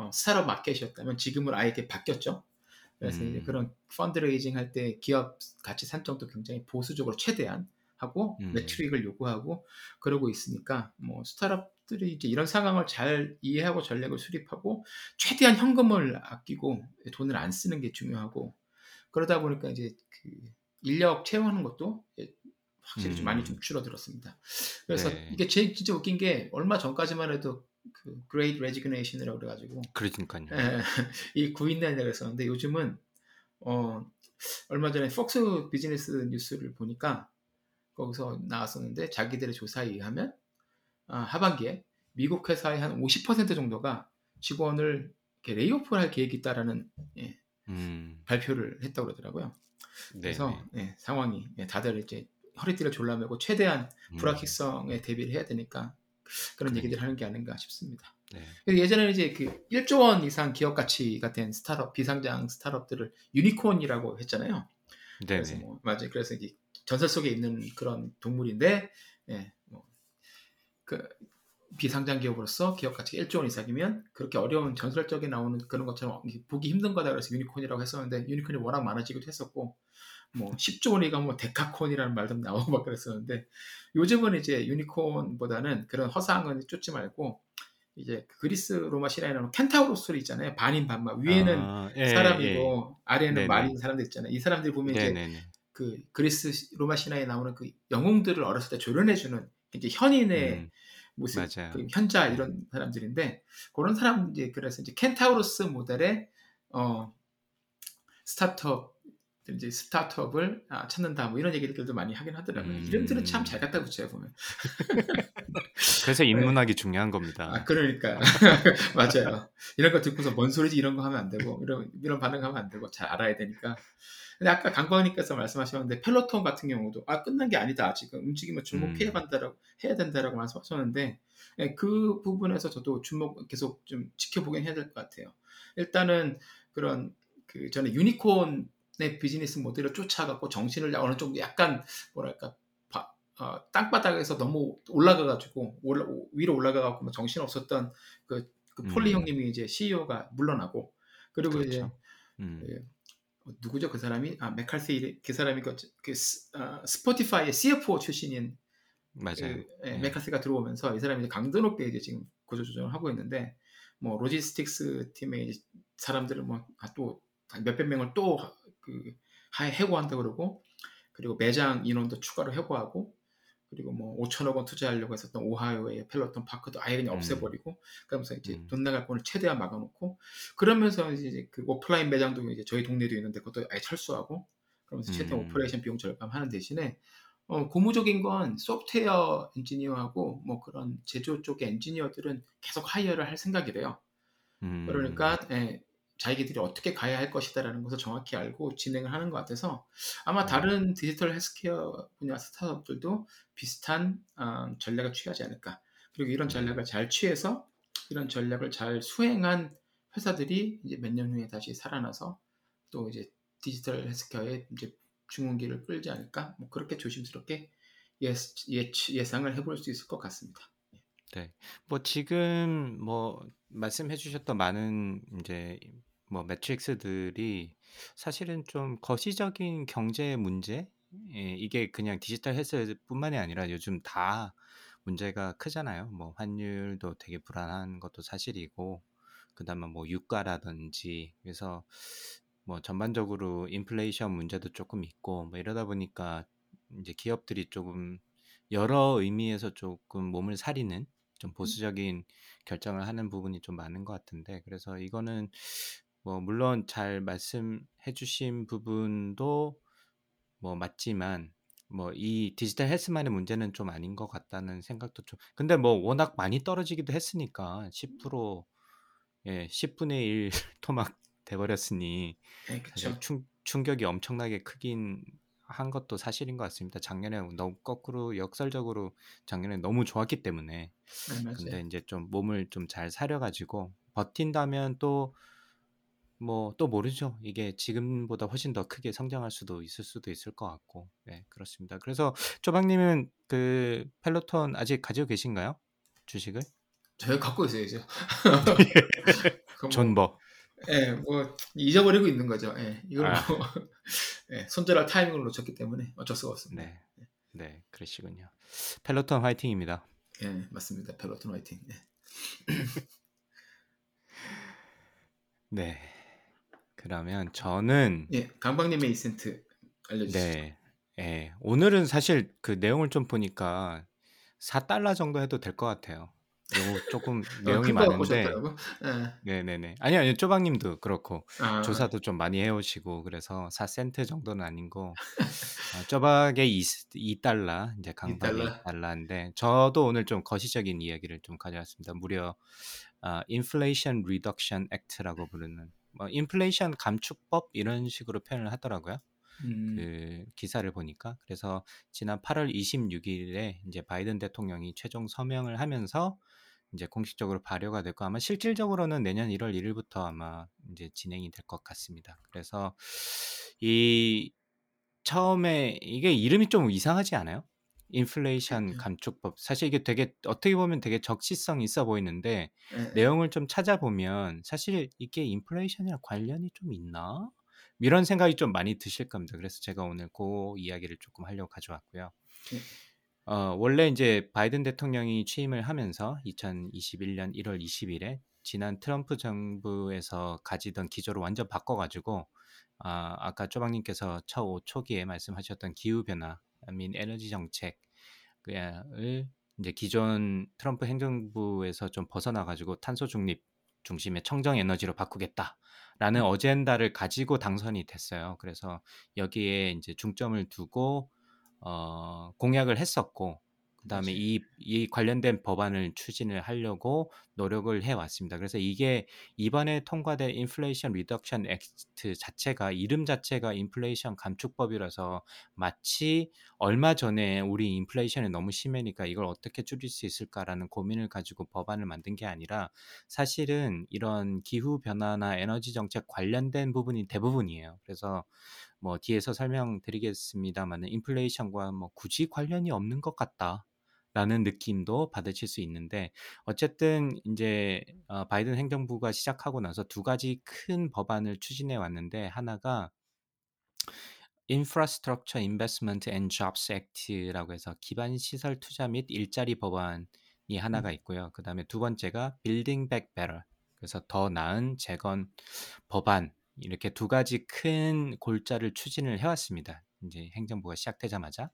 어, 스타트업 마켓이었다면 지금은 아예 이렇게 바뀌었죠. 그래서 음. 그런 펀드레이징 할 때 기업 가치 산정도 굉장히 보수적으로 최대한 하고 음. 매출익을 요구하고 그러고 있으니까 뭐 스타트업들이 이제 이런 상황을 잘 이해하고 전략을 수립하고 최대한 현금을 아끼고 돈을 안 쓰는 게 중요하고 그러다 보니까 이제 그 인력 채용하는 것도 확실히 좀 많이 음. 좀 줄어들었습니다. 그래서 네. 이게 제일 진짜 웃긴 게 얼마 전까지만 해도 그 Great Resignation이라고 그래가지고 그러니까요. 예, 이 구인난이라고 했었는데 요즘은 어 얼마 전에 폭스 비즈니스 뉴스를 보니까 거기서 나왔었는데 자기들의 조사에 의하면 아, 하반기에 미국 회사의 한 50% 정도가 직원을 이렇게 레이오프할 계획이 있다라는 예, 음. 발표를 했다고 그러더라고요. 그래서. 예, 상황이 예, 다들 이제 허리띠를 졸라매고 최대한 음. 불확실성에 대비를 해야 되니까 그런 그러니까. 얘기들 하는 게 아닌가 싶습니다. 네. 예전에는 이제 그 1조 원 이상 기업 가치가 된 스타트업 비상장 스타트업들을 unicorn이라고 했잖아요. 그래서 네네. 뭐 맞아요. 그래서 이게 전설 속에 있는 그런 동물인데 예, 뭐, 그 비상장 기업으로서 기업 가치가 1조 원 이상이면 그렇게 어려운 전설적에 나오는 그런 것처럼 보기 힘든 거다 그래서 unicorn이라고 했었는데 unicorn이 워낙 많아지기도 했었고 뭐 10조 원이가 뭐 decacorn이라는 말도 나오고 막 그랬었는데 요즘은 이제 유니콘보다는 그런 허상은 쫓지 말고 이제 그리스 로마 신화에 나오는 켄타우로스를 있잖아요. 반인 반마 위에는 아, 예, 사람이고 아래는 네네. 말인 사람들 있잖아요. 이 사람들이 보면 예. 이제 네네네. 그 그리스 로마 신화에 나오는 그 영웅들을 어렸을 때 조련해주는 이제 현인의 음, 맞아요. 그 현자 이런 사람들인데 그런 사람 이제 그래서 이제 켄타우로스 모델의 어 스타트업 이제 스타트업을 아, 찾는다 뭐 이런 얘기들도 많이 하긴 하더라고요. 음. 이름들은 참 잘 갖다 붙여요 보면. 그래서 인문학이 중요한 겁니다. 아 그러니까 맞아요. 이런 거 듣고서 뭔 소리지 이런 거 하면 안 되고 이런 이런 반응하면 안 되고 잘 알아야 되니까. 근데 아까 강박님께서 말씀하셨는데 Peloton 같은 경우도 아 끝난 게 아니다 아직 움직임을 주목해야 음. 간다라고 해야 된다라고 말씀하셨는데 예, 그 부분에서 저도 주목 계속 좀 지켜보긴 해야 될 것 같아요. 일단은 그런 그 전에 유니콘 의 비즈니스 모델을 쫓아갖고 정신을 어느 정도 약간 뭐랄까 바- 어, 땅바닥에서 너무 올라가가지고 올라- 위로 올라가갖고 막 정신 없었던 그, 그 폴리 음. 형님이 이제 CEO가 물러나고 그리고 이제 그렇죠. 음. 예, 어, 누구죠 그 사람이 아 이래- 그 사람이 그, 그 스, 아, Spotify의 CFO 출신인 맞아요. 그, 예, 예. 매카시가 들어오면서 이 사람이 이제 강도 높게 이제 지금 구조 조정을 하고 있는데 뭐 logistics 팀의 이제 사람들을 뭐또 몇백 명을 또 그 해고한다 그러고 그리고 매장 인원도 추가로 해고하고 그리고 뭐 5천억 원 투자하려고 했었던 오하이오의 Peloton Park도 아예 그냥 음. 없애버리고 그러면서 이제 음. 돈 나갈 돈을 최대한 막아놓고 그러면서 이제 그 오프라인 매장도 이제 저희 동네도 있는데 그것도 아예 철수하고 그러면서 최대한 음. operation 비용 절감하는 대신에 어, 고무적인 건 소프트웨어 엔지니어하고 뭐 그런 제조 쪽의 엔지니어들은 계속 hire를 할 생각이래요. 음. 그러니까 예, 자기들이 어떻게 가야 할 것이다라는 것을 정확히 알고 진행을 하는 것 같아서 아마 음. 다른 디지털 헬스케어 분야 스타트업들도 비슷한 어, 전략을 취하지 않을까. 그리고 이런 네. 전략을 잘 취해서 이런 전략을 잘 수행한 회사들이 이제 몇 년 후에 다시 살아나서 또 이제 디지털 헬스케어의 이제 중흥기를 끌지 않을까? 뭐 그렇게 조심스럽게 예, 예, 예상을 해볼 수 있을 것 같습니다. 네. 뭐 지금 뭐 말씀해 주셨던 많은 이제 뭐 매트릭스들이 사실은 좀 거시적인 경제 문제 예, 이게 그냥 디지털 헬스뿐만이 아니라 요즘 다 문제가 크잖아요. 뭐 환율도 되게 불안한 것도 사실이고 그다음에 뭐 유가라든지 그래서 뭐 전반적으로 인플레이션 문제도 조금 있고 뭐 이러다 보니까 이제 기업들이 조금 여러 의미에서 조금 몸을 사리는 좀 보수적인 결정을 하는 부분이 좀 많은 것 같은데 그래서 이거는 뭐 물론 잘 말씀해 주신 부분도 뭐 맞지만 뭐 이 디지털 헬스만의 문제는 좀 아닌 것 같다는 생각도 좀 근데 뭐 워낙 많이 떨어지기도 했으니까 10% 예, 10분의 1 토막 돼버렸으니 네, 사실. 충, 충격이 엄청나게 크긴 한 것도 사실인 것 같습니다. 작년에 너무 거꾸로 역설적으로 작년에 너무 좋았기 때문에 네, 근데. 이제 좀 몸을 좀 잘 사려가지고 버틴다면 또 뭐 또 모르죠. 이게 지금보다 훨씬 더 크게 성장할 수도 있을 수도 있을 것 같고 네 그렇습니다. 그래서 조박님은 그 펠로톤 아직 가지고 계신가요? 주식을? 저희 갖고 있어요 이제. 뭐, 존버. 예, 뭐 잊어버리고 있는 거죠. 예, 이걸 아. 뭐 예, 손절할 타이밍을 놓쳤기 때문에 어쩔 수가 없습니다. 네, 네 그러시군요. Peloton 화이팅입니다. 예, 맞습니다. Peloton 화이팅. 예. 네. 그러면 저는 예, 강박님의 이센트 알려주시죠. 네, 예, 오늘은 사실 그 내용을 좀 보니까 4달러 정도 해도 될 것 같아요. 요거 조금 내용이 큰거 갖고 많은데, 오셨더라고. 예. 네네 네. 아니 아니 쪼박 님도 그렇고 아, 조사도 좀 많이 해 오시고 그래서 4센트 정도는 아니고 어, 쪼박의 2, 2달러 이제 강박의 2달러. 2달러인데 저도 오늘 좀 거시적인 이야기를 좀 가져왔습니다. 무려 아, Inflation Reduction Act라고 부르는 뭐 인플레이션 감축법 이런 식으로 표현을 하더라고요. 음, 그 기사를 보니까 그래서 지난 8월 26일에 이제 바이든 대통령이 최종 서명을 하면서 이제 공식적으로 발효가 됐고 아마 실질적으로는 내년 1월 1일부터 아마 이제 진행이 될 것 같습니다. 그래서 이 처음에 이게 이름이 좀 이상하지 않아요? 인플레이션 그렇죠. 감축법. 사실 이게 되게 어떻게 보면 되게 적시성 있어 보이는데 예, 내용을 좀 찾아보면 사실 이게 인플레이션이랑 관련이 좀 있나? 이런 생각이 좀 많이 드실 겁니다. 그래서 제가 오늘 그 이야기를 조금 하려고 가져왔고요. 예. 어, 원래 이제 바이든 대통령이 취임을 하면서 2021년 1월 20일에 지난 트럼프 정부에서 가지던 기조를 완전 바꿔가지고 아, 아까 쪼박님께서 초, 초기에 말씀하셨던 기후 변화 민 에너지 정책을 이제 기존 트럼프 행정부에서 좀 벗어나 가지고 탄소 중립 중심의 청정 에너지로 바꾸겠다라는 음. 어젠다를 가지고 당선이 됐어요. 그래서 여기에 이제 중점을 두고 어, 공약을 했었고 그다음에. 이, 이 관련된 법안을 추진을 하려고 노력을 해왔습니다. 그래서 이게 이번에 통과된 Inflation Reduction Act 자체가 이름 자체가 인플레이션 감축법이라서 마치 얼마 전에 우리 인플레이션이 너무 심하니까 이걸 어떻게 줄일 수 있을까라는 고민을 가지고 법안을 만든 게 아니라 사실은 이런 기후 변화나 에너지 정책 관련된 부분이 대부분이에요. 그래서 뭐 뒤에서 설명드리겠습니다만은 인플레이션과 뭐 굳이 관련이 없는 것 같다. 라는 느낌도 받으실 수 있는데 어쨌든 이제 어, 바이든 행정부가 시작하고 나서 두 가지 큰 법안을 추진해 왔는데 하나가 Infrastructure Investment and Jobs Act라고 해서 기반 시설 투자 및 일자리 법안이 하나가 음. 있고요. 그 다음에 두 번째가 Building Back Better 그래서 더 나은 재건 법안 이렇게 두 가지 큰 골자를 추진을 해왔습니다. 이제 행정부가 시작되자마자.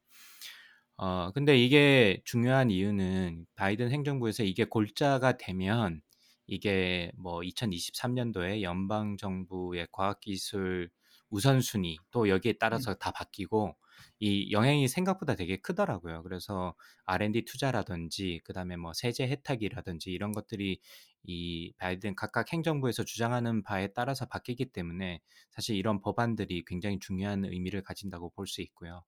어, 근데 이게 중요한 이유는 바이든 행정부에서 이게 골자가 되면 이게 뭐 2023년도에 연방 정부의 과학 기술 우선순위 또 여기에 음. 따라서 다 바뀌고 이 영향이 생각보다 되게 크더라고요. 그래서 R&D 투자라든지 그다음에 뭐 세제 혜택이라든지 이런 것들이 이 바이든 각각 행정부에서 주장하는 바에 따라서 바뀌기 때문에 사실 이런 법안들이 굉장히 중요한 의미를 가진다고 볼 수 있고요.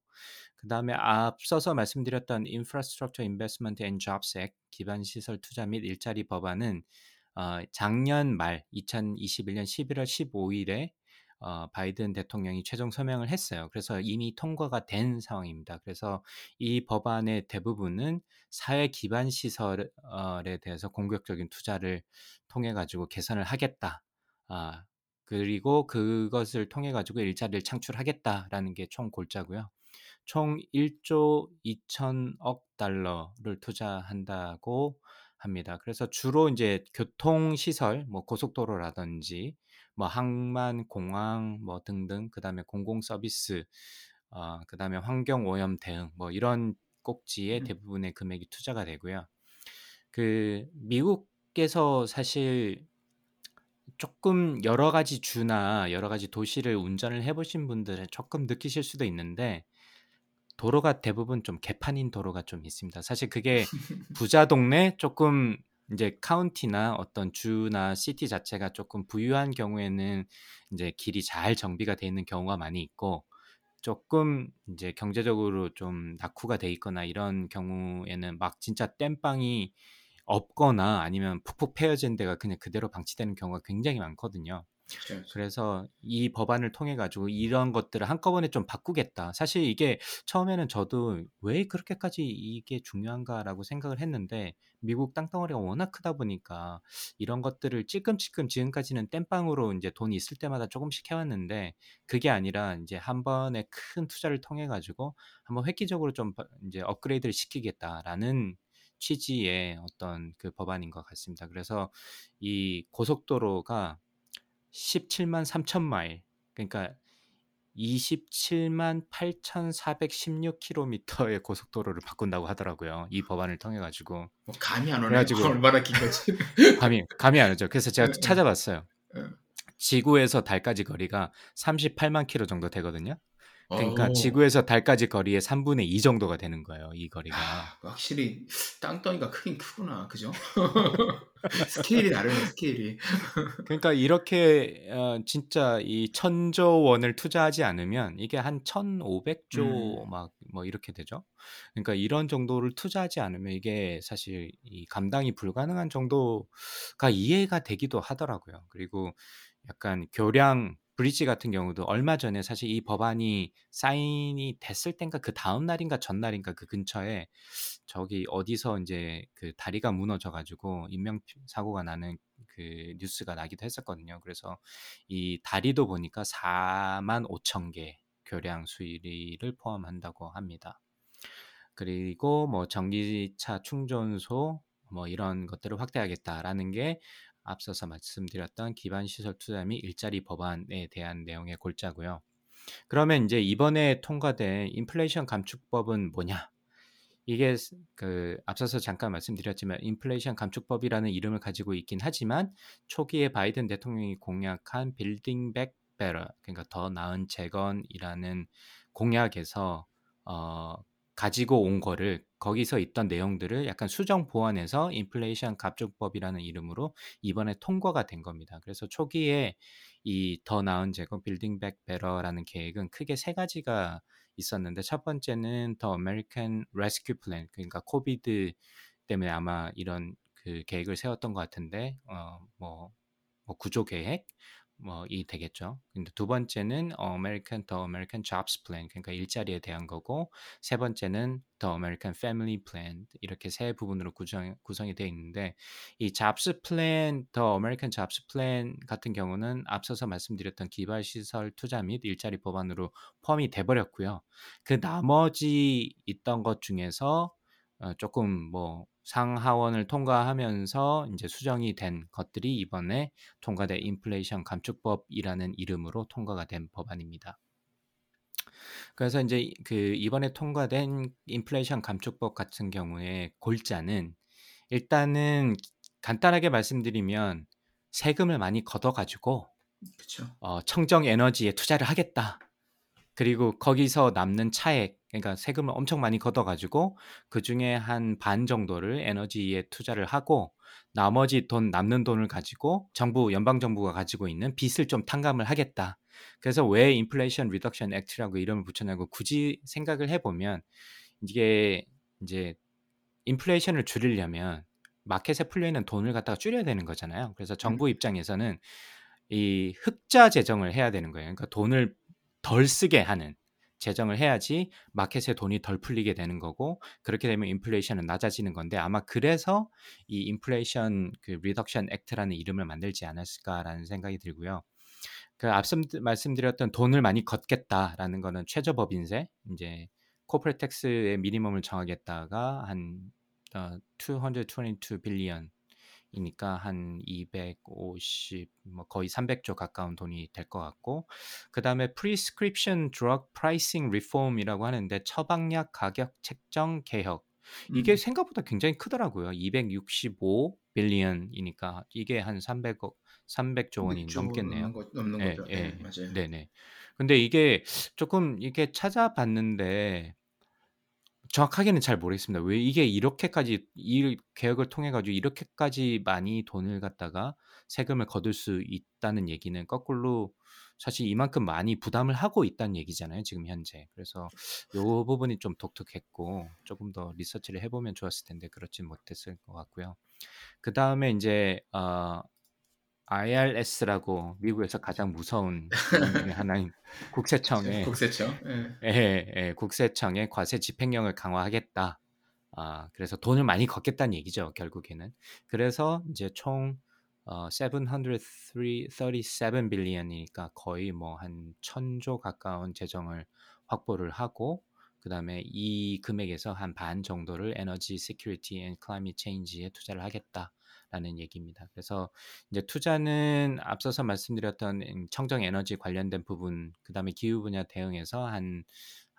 그다음에 앞서서 말씀드렸던 Infrastructure Investment and Jobs Act 기반 시설 투자 및 일자리 법안은 어, 작년 말 2021년 11월 15일에 어, 바이든 대통령이 최종 서명을 했어요. 그래서 이미 통과가 된 상황입니다. 그래서 이 법안의 대부분은 사회 기반 시설에 대해서 공격적인 투자를 통해 가지고 개선을 하겠다. 아, 그리고 그것을 통해 가지고 일자리를 창출하겠다라는 게 총 골자고요. 총 1조 2천억 달러를 투자한다고 합니다. 그래서 주로 이제 교통 시설, 뭐 고속도로라든지 뭐 항만, 공항 뭐 등등 그다음에 공공 서비스 어 그다음에 환경 오염 대응 뭐 이런 꼭지에 음. 대부분의 금액이 투자가 되고요. 그 미국에서 사실 조금 여러 가지 주나 여러 가지 도시를 운전을 해 보신 분들은 조금 느끼실 수도 있는데 도로가 대부분 좀 개판인 도로가 좀 있습니다. 사실 그게 부자 동네 조금 이제 카운티나 어떤 주나 시티 자체가 조금 부유한 경우에는 이제 길이 잘 정비가 돼 있는 경우가 많이 있고 조금 이제 경제적으로 좀 낙후가 돼 있거나 이런 경우에는 막 진짜 땜빵이 없거나 아니면 푹푹 패여진 데가 그냥 그대로 방치되는 경우가 굉장히 많거든요. 그래서 이 법안을 통해 가지고 이런 것들을 한꺼번에 좀 바꾸겠다. 사실 이게 처음에는 저도 '왜 그렇게까지 이게 중요한가.'라고 생각을 했는데 미국 땅덩어리가 워낙 크다 보니까 이런 것들을 찔끔찔끔 지금까지는 땜빵으로 인제 돈이 있을 때마다 조금씩 해 왔는데 그게 아니라 인제 한 번의 큰 투자를 통해 가지고 한번 획기적으로 좀바 인제 '업그레이드를 시키겠다.'라는 취지의 어떤 그 법안인 것 같습니다. 그래서 이 고속도로가 17만 3천 마일 그러니까 27만 8,416 킬로미터의 고속도로를 바꾼다고 하더라고요. 이 법안을 통해 가지고. 뭐 감이 안 오네요. 그래가지고 얼마나 긴 거지? 감이 감이 안 오죠. 그래서 제가 예, 예. 찾아봤어요. 예. 지구에서 달까지 거리가 38만 킬로 정도 되거든요. 그러니까 오. 지구에서 달까지 거리의 3분의 2 정도가 되는 거예요. 이 거리가. 아, 확실히 땅덩이가 크긴 크구나. 그죠? 스케일이 다르네, 스케일이. 그러니까 이렇게 어, 진짜 이 천조 원을 투자하지 않으면 이게 한 1,500조 음. 막뭐 이렇게 되죠. 그러니까 이런 정도를 투자하지 않으면 이게 사실 이 감당이 불가능한 정도가 이해가 되기도 하더라고요. 그리고 약간 교량 브리지 같은 경우도 얼마 전에 사실 이 법안이 사인이 됐을 땐가 그 다음 날인가 전날인가 그 근처에 저기 어디서 인제 그 다리가 무너져 가지고 인명 사고가 나는 그 뉴스가 나기도 했었거든요. 그래서 이 다리도 보니까 4만 5천 개 교량 수리를 포함한다고 합니다. 그리고 뭐 전기차 충전소 뭐 이런 것들을 확대하겠다라는 게 앞서서 말씀드렸던 기반 시설 투자 및 일자리 법안에 대한 내용의 골자고요. 그러면 인제 이번에 통과된 인플레이션 감축법은 뭐냐? 이게 스그 앞서서 잠깐 말씀드렸지만 인플레이션 감축법이라는 이름을 가지고 있긴 하지만 초기에 바이든 대통령이 공약한 빌딩 백 Better 그러니까 더 나은 재건이라는 공약에서 어 가지고 온 거를 거기서 있던 내용들을 약간 수정 보완해서 인플레이션 감축법이라는 이름으로 이번에 통과가 된 겁니다. 그래서 초기에 이 더 나은 재건 Building Back Better라는 계획은 크게 세 가지가 있었는데 첫 번째는 The American Rescue Plan 그러니까 COVID 때문에 아마 이런 그 계획을 세웠던 것 같은데 어뭐 뭐 구조 계획 뭐 이 되겠죠. 근데 두 번째는 American The American Jobs Plan 그러니까 일자리에 대한 거고 세 번째는 The American Family Plan 이렇게 세 부분으로 구성 구성이 되어 있는데 이 Jobs Plan The American Jobs Plan 같은 경우는 앞서서 말씀드렸던 기반 시설 투자 및 일자리 법안으로 포함이 돼 버렸고요. 그 나머지 있던 것 중에서 어 조금 뭐 상하원을 통과하면서 인제 수정이 된 것들이 이번에 통과된 인플레이션 감축법이라는 이름으로 통과가 된 법안입니다. 그래서 인제 그 이번에 통과된 인플레이션 감축법 같은 경우에 골자는 일단은 간단하게 말씀드리면 세금을 많이 걷어 가지고 그쵸. 어 '청정 에너지에 투자를 하겠다.' 그리고 거기서 남는 차액 그러니까 세금을 엄청 많이 걷어 가지고 그중에 한 반 정도를 에너지에 투자를 하고 나머지 돈 남는 돈을 가지고 정부 연방 정부가 가지고 있는 빚을 좀 탕감을 하겠다. 그래서 왜 Inflation Reduction Act라고 이름을 붙였냐고 굳이 생각을 해 보면 이게 이제 인플레이션을 줄이려면 마켓에 풀려 있는 돈을 갖다가 줄여야 되는 거잖아요. 그래서 음. 정부 입장에서는 이 흑자 재정을 해야 되는 거예요. 그러니까 돈을 덜 쓰게 하는 재정을 해야지 마켓에 돈이 덜 풀리게 되는 거고 그렇게 되면 인플레이션은 낮아지는 건데 아마 그래서 이 인플레이션 그 Reduction Act라는 이름을 만들지 않았을까라는 생각이 들고요. 그 앞서 말씀드렸던 돈을 많이 걷겠다라는 거는 최저 법인세 이제 corporate tax의 minimum을 정하겠다가 한 어, 222 billion 이니까 한 250, 뭐 거의 300조 가까운 돈이 될 것 같고, 그 다음에 Prescription Drug Pricing Reform이라고 하는데 처방약 가격 책정 개혁. 이게 음. 생각보다 굉장히 크더라고요. 265 빌리언이니까 이게 한 300억, 300조 원이 300조 넘겠네요. 넘는, 거, 예, 거죠. 예, 네, 맞아요. 네네. 근데 이게 조금 이렇게 찾아봤는데 정확하게는 잘 모르겠습니다. 왜 이게 이렇게까지 이 개혁을 통해 가지고 이렇게까지 많이 돈을 갖다가 세금을 거둘 수 있다는 얘기는 거꾸로 사실 이만큼 많이 부담을 하고 있다는 얘기잖아요, 지금 현재. 그래서 요 부분이 좀 독특했고 조금 더 리서치를 해 보면 좋았을 텐데 그렇진 못했을 것 같고요. 그 다음에 인제 어 IRS라고 미국에서 가장 무서운 하나인 국세청의 국세청. 예. 예, 예, 국세청의 과세 집행력을 강화하겠다. 아, 그래서 돈을 많이 걷겠다는 얘기죠, 결국에는. 그래서 이제 총 어, 737 빌리언이니까 거의 뭐 한 천조 가까운 재정을 확보를 하고 그다음에 이 금액에서 한 반 정도를 Energy Security and Climate Change에 투자를 하겠다 라는 얘기입니다. 그래서 이제 투자는 앞서서 말씀드렸던 음, 청정 에너지 관련된 부분, 그 다음에 기후 분야 대응에서 한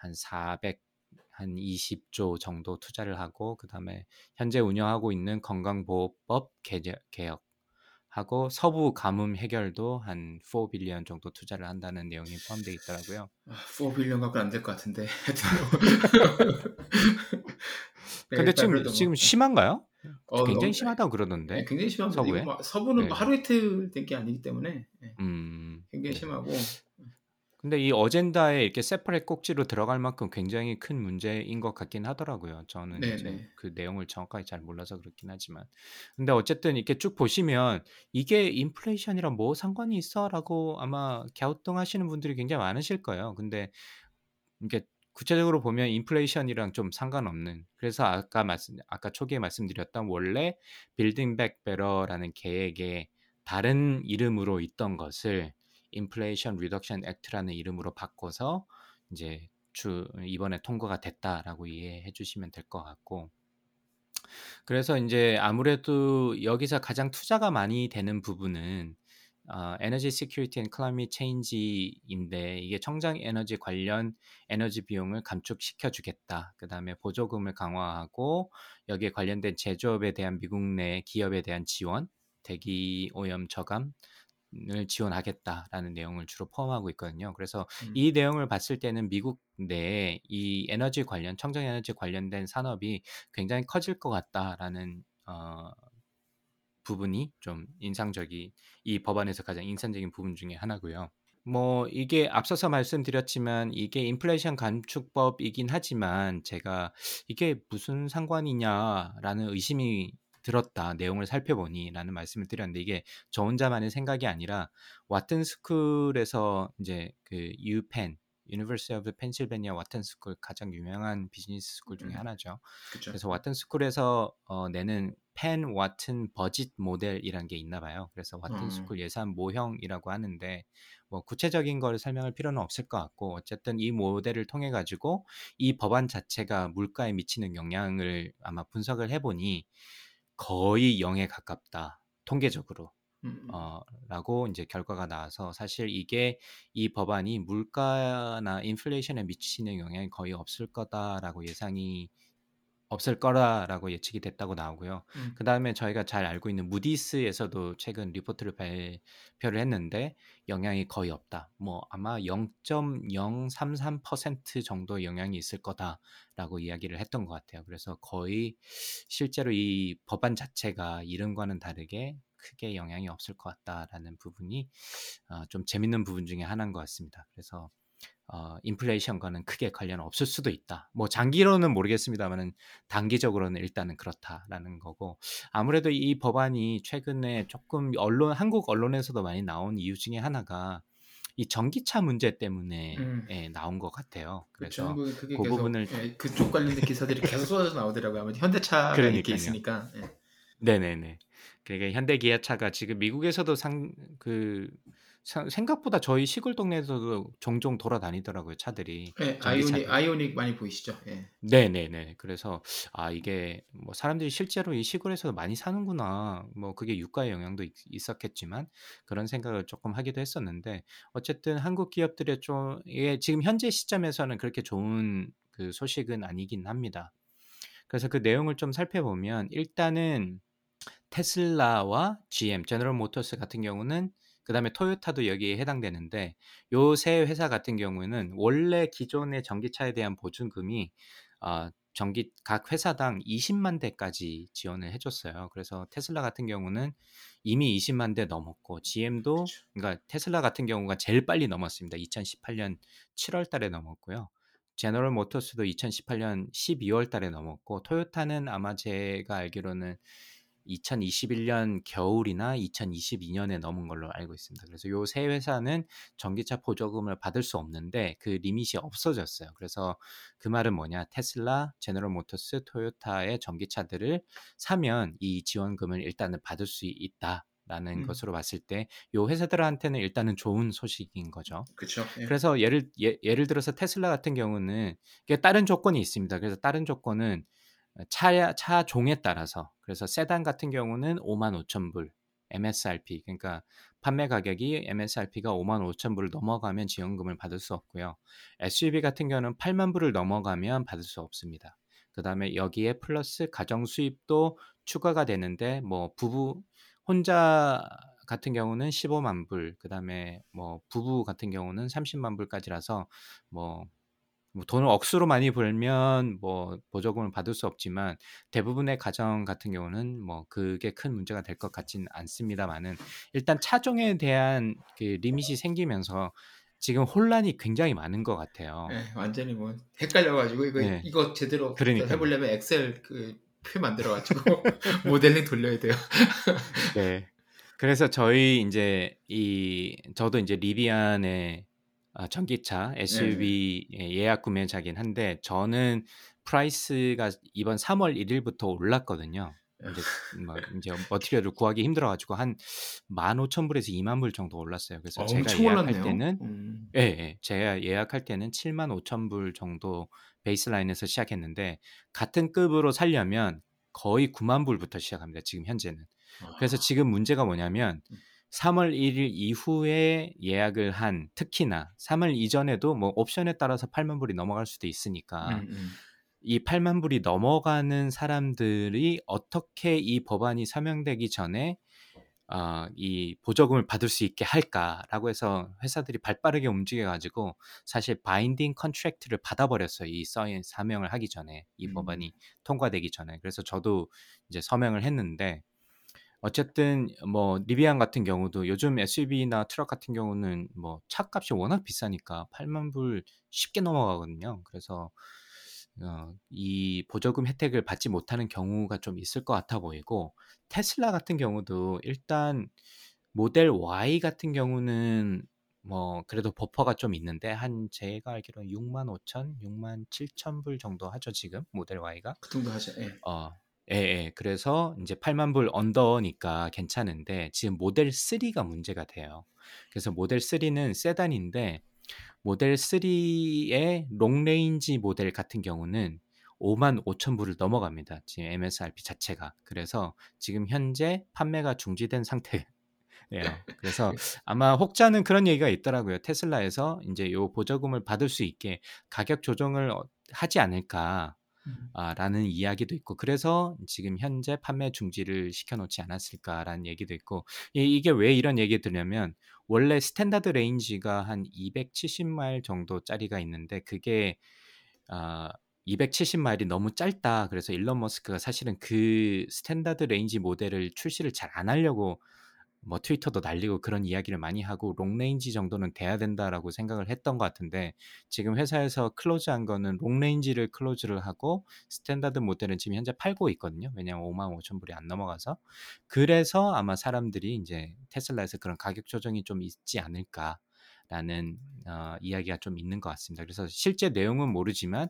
한 400, 한 20조 정도 투자를 하고, 그 다음에 현재 운영하고 있는 건강보호법 개혁 하고 서부 가뭄 해결도 한 4 billion 정도 투자를 한다는 내용이 포함되어 있더라고요. 아, 4 빌리언 갖고는 안될 것 같은데. 네, 근데 일단 지금 뭐, 지금 심한가요? 어, 굉장히 너무- 심하다고 네, 그러던데. 굉장히 심합니다. 서부에? 서부는 네. 뭐 하루 이틀 된 게 아니기 때문에 네, 음. 굉장히 네. 심하고 근데 이 어젠다에 이렇게 세퍼레이트 꼭지로 들어갈 만큼 굉장히 큰 문제인 것 같긴 하더라고요. 저는 네, 네. 그 내용을 정확하게 잘 몰라서 그렇긴 하지만. 근데 어쨌든 이렇게 쭉 보시면 이게 인플레이션이랑 뭐 상관이 있어라고 아마 갸우뚱 하시는 분들이 굉장히 많으실 거예요. 근데 이게 구체적으로 보면 인플레이션이랑 좀 상관없는. 그래서 아까 말씀 아까 초기에 말씀드렸던 원래 Building Back Better라는 계획에 다른 이름으로 있던 것을 Inflation Reduction Act라는 이름으로 바꿔서 이제 주 이번에 통과가 됐다라고 이해해 주시면 될 것 같고. 그래서 인제 아무래도 여기서 가장 투자가 많이 되는 부분은 어 Energy Security and Climate Change인데 이게 청정 에너지 관련 에너지 비용을 감축시켜 주겠다. 그다음에 보조금을 강화하고 여기에 관련된 제조업에 대한 미국 내 기업에 대한 지원, 대기 오염 저감 을 지원하겠다라는 내용을 주로 포함하고 있거든요. 그래서 음. 이 내용을 봤을 때는 미국 내에 이 에너지 관련 청정 에너지 관련된 산업이 굉장히 커질 것 같다라는 어 부분이 좀 인상적이 이 법안에서 가장 인상적인 부분 중에 하나고요. 뭐 이게 앞서서 말씀드렸지만 이게 인플레이션 감축법이긴 하지만 제가 '이게 무슨 상관이냐.'라는 의심이 들었다. 내용을 살펴보니라는 말씀을 드렸는데 이게 저 혼자만의 생각이 아니라 와튼 스쿨에서 인제 그 UPenn University of Pennsylvania 와튼 스쿨 가장 유명한 비즈니스 스쿨 중에 음. 하나죠. 그쵸. 그래서 와튼 스쿨에서 어 내는 Penn Wharton Budget Model이란 게 있나 봐요. 그래서 와튼 어. 스쿨 예산 모형이라고 하는데 뭐 구체적인 거를 설명할 필요는 없을 것 같고 어쨌든 이 모델을 통해 가지고 이 법안 자체가 물가에 미치는 영향을 아마 분석을 해 보니 거의 0에 가깝다. 통계적으로. 음. 어 라고 인제 결과가 나와서 사실 이게 이 법안이 '물가나 인플레이션에 미치는 영향이 거의 없을 거다.'라고 예상이 없을 거라라고 예측이 됐다고 나오고요. 음. 그다음에 저희가 잘 알고 있는 무디스에서도 최근 리포트를 발표를 했는데 영향이 거의 없다. 뭐 아마 0.033% 정도 영향이 있을 거다라고 이야기를 했던 것 같아요. 그래서 거의 실제로 이 법안 자체가 이른과는 다르게 크게 영향이 없을 것 같다라는 부분이 어, 좀 재밌는 부분 중에 하나인 것 같습니다. 그래서 어, 인플레이션과는 크게 관련 없을 수도 있다. 뭐 장기로는 모르겠습니다만은 단기적으로는 일단은 그렇다라는 거고 아무래도 이 법안이 최근에 조금 언론 한국 언론에서도 많이 나온 이유 중에 하나가 이 전기차 문제 때문에 음. 예, 나온 것 같아요. 그래서 그게 그 계속 부분을 예, 그쪽 관련된 기사들이 계속 쏟아져 나오더라고요. 아무래도 현대차가 그러니까요. 있으니까. 예. 네네네. 그러니까 현대 기아차가 지금 미국에서도 상 그 생각보다 저희 시골 동네에서도 종종 돌아다니더라고요 차들이 예. 아이오닉 아이오닉 많이 보이시죠? 예. 네네네. 그래서 아 이게 뭐 사람들이 실제로 이 시골에서 많이 사는구나. 뭐 그게 유가의 영향도 있, 있었겠지만 그런 생각을 조금 하기도 했었는데 어쨌든 한국 기업들의 좀 이게 지금 현재 시점에서는 그렇게 좋은 그 소식은 아니긴 합니다. 그래서 그 내용을 좀 살펴보면 일단은 테슬라와 GM, 제너럴 모터스 같은 경우는 그다음에 토요타도 여기에 해당되는데 요 세 회사 같은 경우에는 원래 기존의 전기차에 대한 보증금이 어, 전기 각 회사당 20만 대까지 지원을 해줬어요. 그래서 테슬라 같은 경우는 이미 20만 대 넘었고 GM도 그렇죠. 그러니까 테슬라 같은 경우가 제일 빨리 넘었습니다. 2018년 7월 달에 넘었고요. 제너럴 모터스도 2018년 12월 달에 넘었고 토요타는 아마 제가 알기로는 2021년 겨울이나 2022년에 넘은 걸로 알고 있습니다. 그래서 요 세 회사는 전기차 보조금을 받을 수 없는데 그 리밋이 없어졌어요. 그래서 그 말은 뭐냐? 테슬라, 제너럴 모터스, 토요타의 전기차들을 사면 이 지원금을 일단은 받을 수 있다. 라는 음. 것으로 봤을 때 요 회사들한테는 일단은 좋은 소식인 거죠. 그렇죠. 예. 그래서 예를 예, 예를 들어서 테슬라 같은 경우는 다른 조건이 있습니다. 그래서 다른 조건은 차, 차 종에 따라서 그래서 세단 같은 경우는 5만 5천 불 MSRP 그러니까 판매 가격이 MSRP가 5만 5천 불을 넘어가면 지원금을 받을 수 없고요. SUV 같은 경우는 8만 불을 넘어가면 받을 수 없습니다. 그 다음에 여기에 플러스 가정 수입도 추가가 되는데 뭐 부부 혼자 같은 경우는 15만 불, 그 다음에 뭐 부부 같은 경우는 30만 불까지라서 뭐, 뭐 돈을 억수로 많이 벌면 뭐 보조금을 받을 수 없지만 대부분의 가정 같은 경우는 뭐 그게 큰 문제가 될 것 같지는 않습니다만은 일단 차종에 대한 그 리밋이 생기면서 지금 혼란이 굉장히 많은 것 같아요. 예, 완전히 뭐 헷갈려가지고 이거 네. 이거 제대로 그러니까요. 해보려면 엑셀 그 표 만들어가지고 모델링 돌려야 돼요. 네. 그래서 저희 인제 이 저도 인제 리비안의 아 전기차. SUV 예 예약 구매자긴 한데 저는 price가 이번 3월 1 일부터 올랐거든요. 인제 뭐 인제 material을 구하기 힘들어 가지고 한 15,000불에서 20,000불 정도 올랐어요. 그래서 어, 제가 예약할 올랐네요. 때는 음. 예 예. 제가 예약할 때는 75,000불 정도 baseline에서 시작했는데 같은 급으로 살려면 거의 9만 불부터 시작합니다. 지금 현재는. 그래서 아, 지금 문제가 뭐냐면 음. 3월 1일 이후에 예약을 한 특히나 3월 이전에도 뭐 옵션에 따라서 8만 불이 넘어갈 수도 있으니까 음, 음. 이 8만 불이 넘어가는 사람들이 어떻게 이 법안이 서명되기 전에 어, 이 보조금을 받을 수 있게 할까라고 해서 회사들이 발빠르게 움직여 가지고 사실 binding contract를 받아버렸어요. 이 서인 서명을 하기 전에 이 음. 법안이 통과되기 전에. 그래서 저도 이제 서명을 했는데 어쨌든 뭐 리비안 같은 경우도 요즘 SUV나 트럭 같은 경우는 뭐 차값이 워낙 비싸니까 8만 불 쉽게 넘어가거든요. 그래서 어, 이 보조금 혜택을 받지 못하는 경우가 좀 있을 것 같아 보이고 테슬라 같은 경우도 일단 모델 Y 같은 경우는 뭐 그래도 버퍼가 좀 있는데 한 제가 알기로 6만 5천, 6만 7천 불 정도 하죠 지금 모델 Y가. 그 정도 하죠. 예. 어, 예, 예. 그래서 이제 8만 불 언더니까 괜찮은데 지금 모델 3가 문제가 돼요. 그래서 모델 3는 세단인데 모델 3의 롱레인지 모델 같은 경우는 5만 5천 불을 넘어갑니다. 지금 MSRP 자체가. 그래서 지금 현재 판매가 중지된 상태예요. 그래서 아마 혹자는 그런 얘기가 있더라고요. 테슬라에서 이제 요 보조금을 받을 수 있게 가격 조정을 어- 하지 않을까. 음. 아, 라는 이야기도 있고 그래서 지금 현재 판매 중지를 시켜놓지 않았을까라는 얘기도 있고 이, 이게 왜 이런 얘기 드냐면 원래 standard range가 한 270마일 정도 짜리가 있는데 그게 아, 270마일이 너무 짧다. 그래서 일론 머스크가 사실은 그 standard range 모델을 출시를 잘 안 하려고 뭐 트위터도 날리고 그런 이야기를 많이 하고 long range 정도는 돼야 된다라고 생각을 했던 것 같은데 지금 회사에서 close한 거는 long range를 close를 하고 standard 모델은 지금 현재 팔고 있거든요. 왜냐하면 5만 5천 불이 안 넘어가서 그래서 아마 사람들이 이제 테슬라에서 그런 가격 조정이 좀 있지 않을까. 라는 어, 이야기가 좀 있는 것 같습니다. 그래서 실제 내용은 모르지만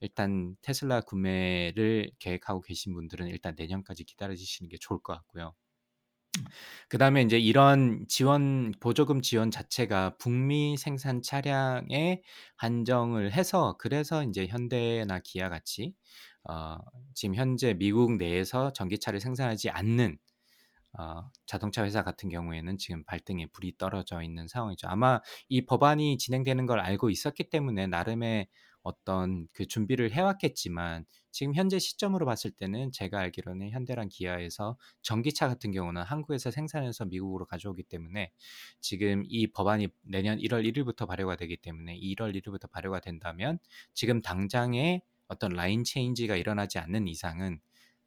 일단 테슬라 구매를 계획하고 계신 분들은 일단 내년까지 기다려 주시는 게 좋을 것 같고요. 그다음에 이제 이런 지원 보조금 지원 자체가 북미 생산 차량에 한정을 해서 그래서 인제 현대나 기아 같이 어 지금 현재 미국 내에서 전기차를 생산하지 않는 어 자동차 회사 같은 경우에는 지금 발등에 불이 떨어져 있는 상황이죠. 아마 이 법안이 진행되는 걸 알고 있었기 때문에 나름의 어떤 그 준비를 해 왔겠지만 지금 현재 시점으로 봤을 때는 제가 알기로는 현대랑 기아에서 전기차 같은 경우는 한국에서 생산해서 미국으로 가져오기 때문에 지금 이 법안이 내년 1월 1일부터 발효가 되기 때문에 1월 1일부터 발효가 된다면 지금 당장에 어떤 라인 체인지가 일어나지 않는 이상은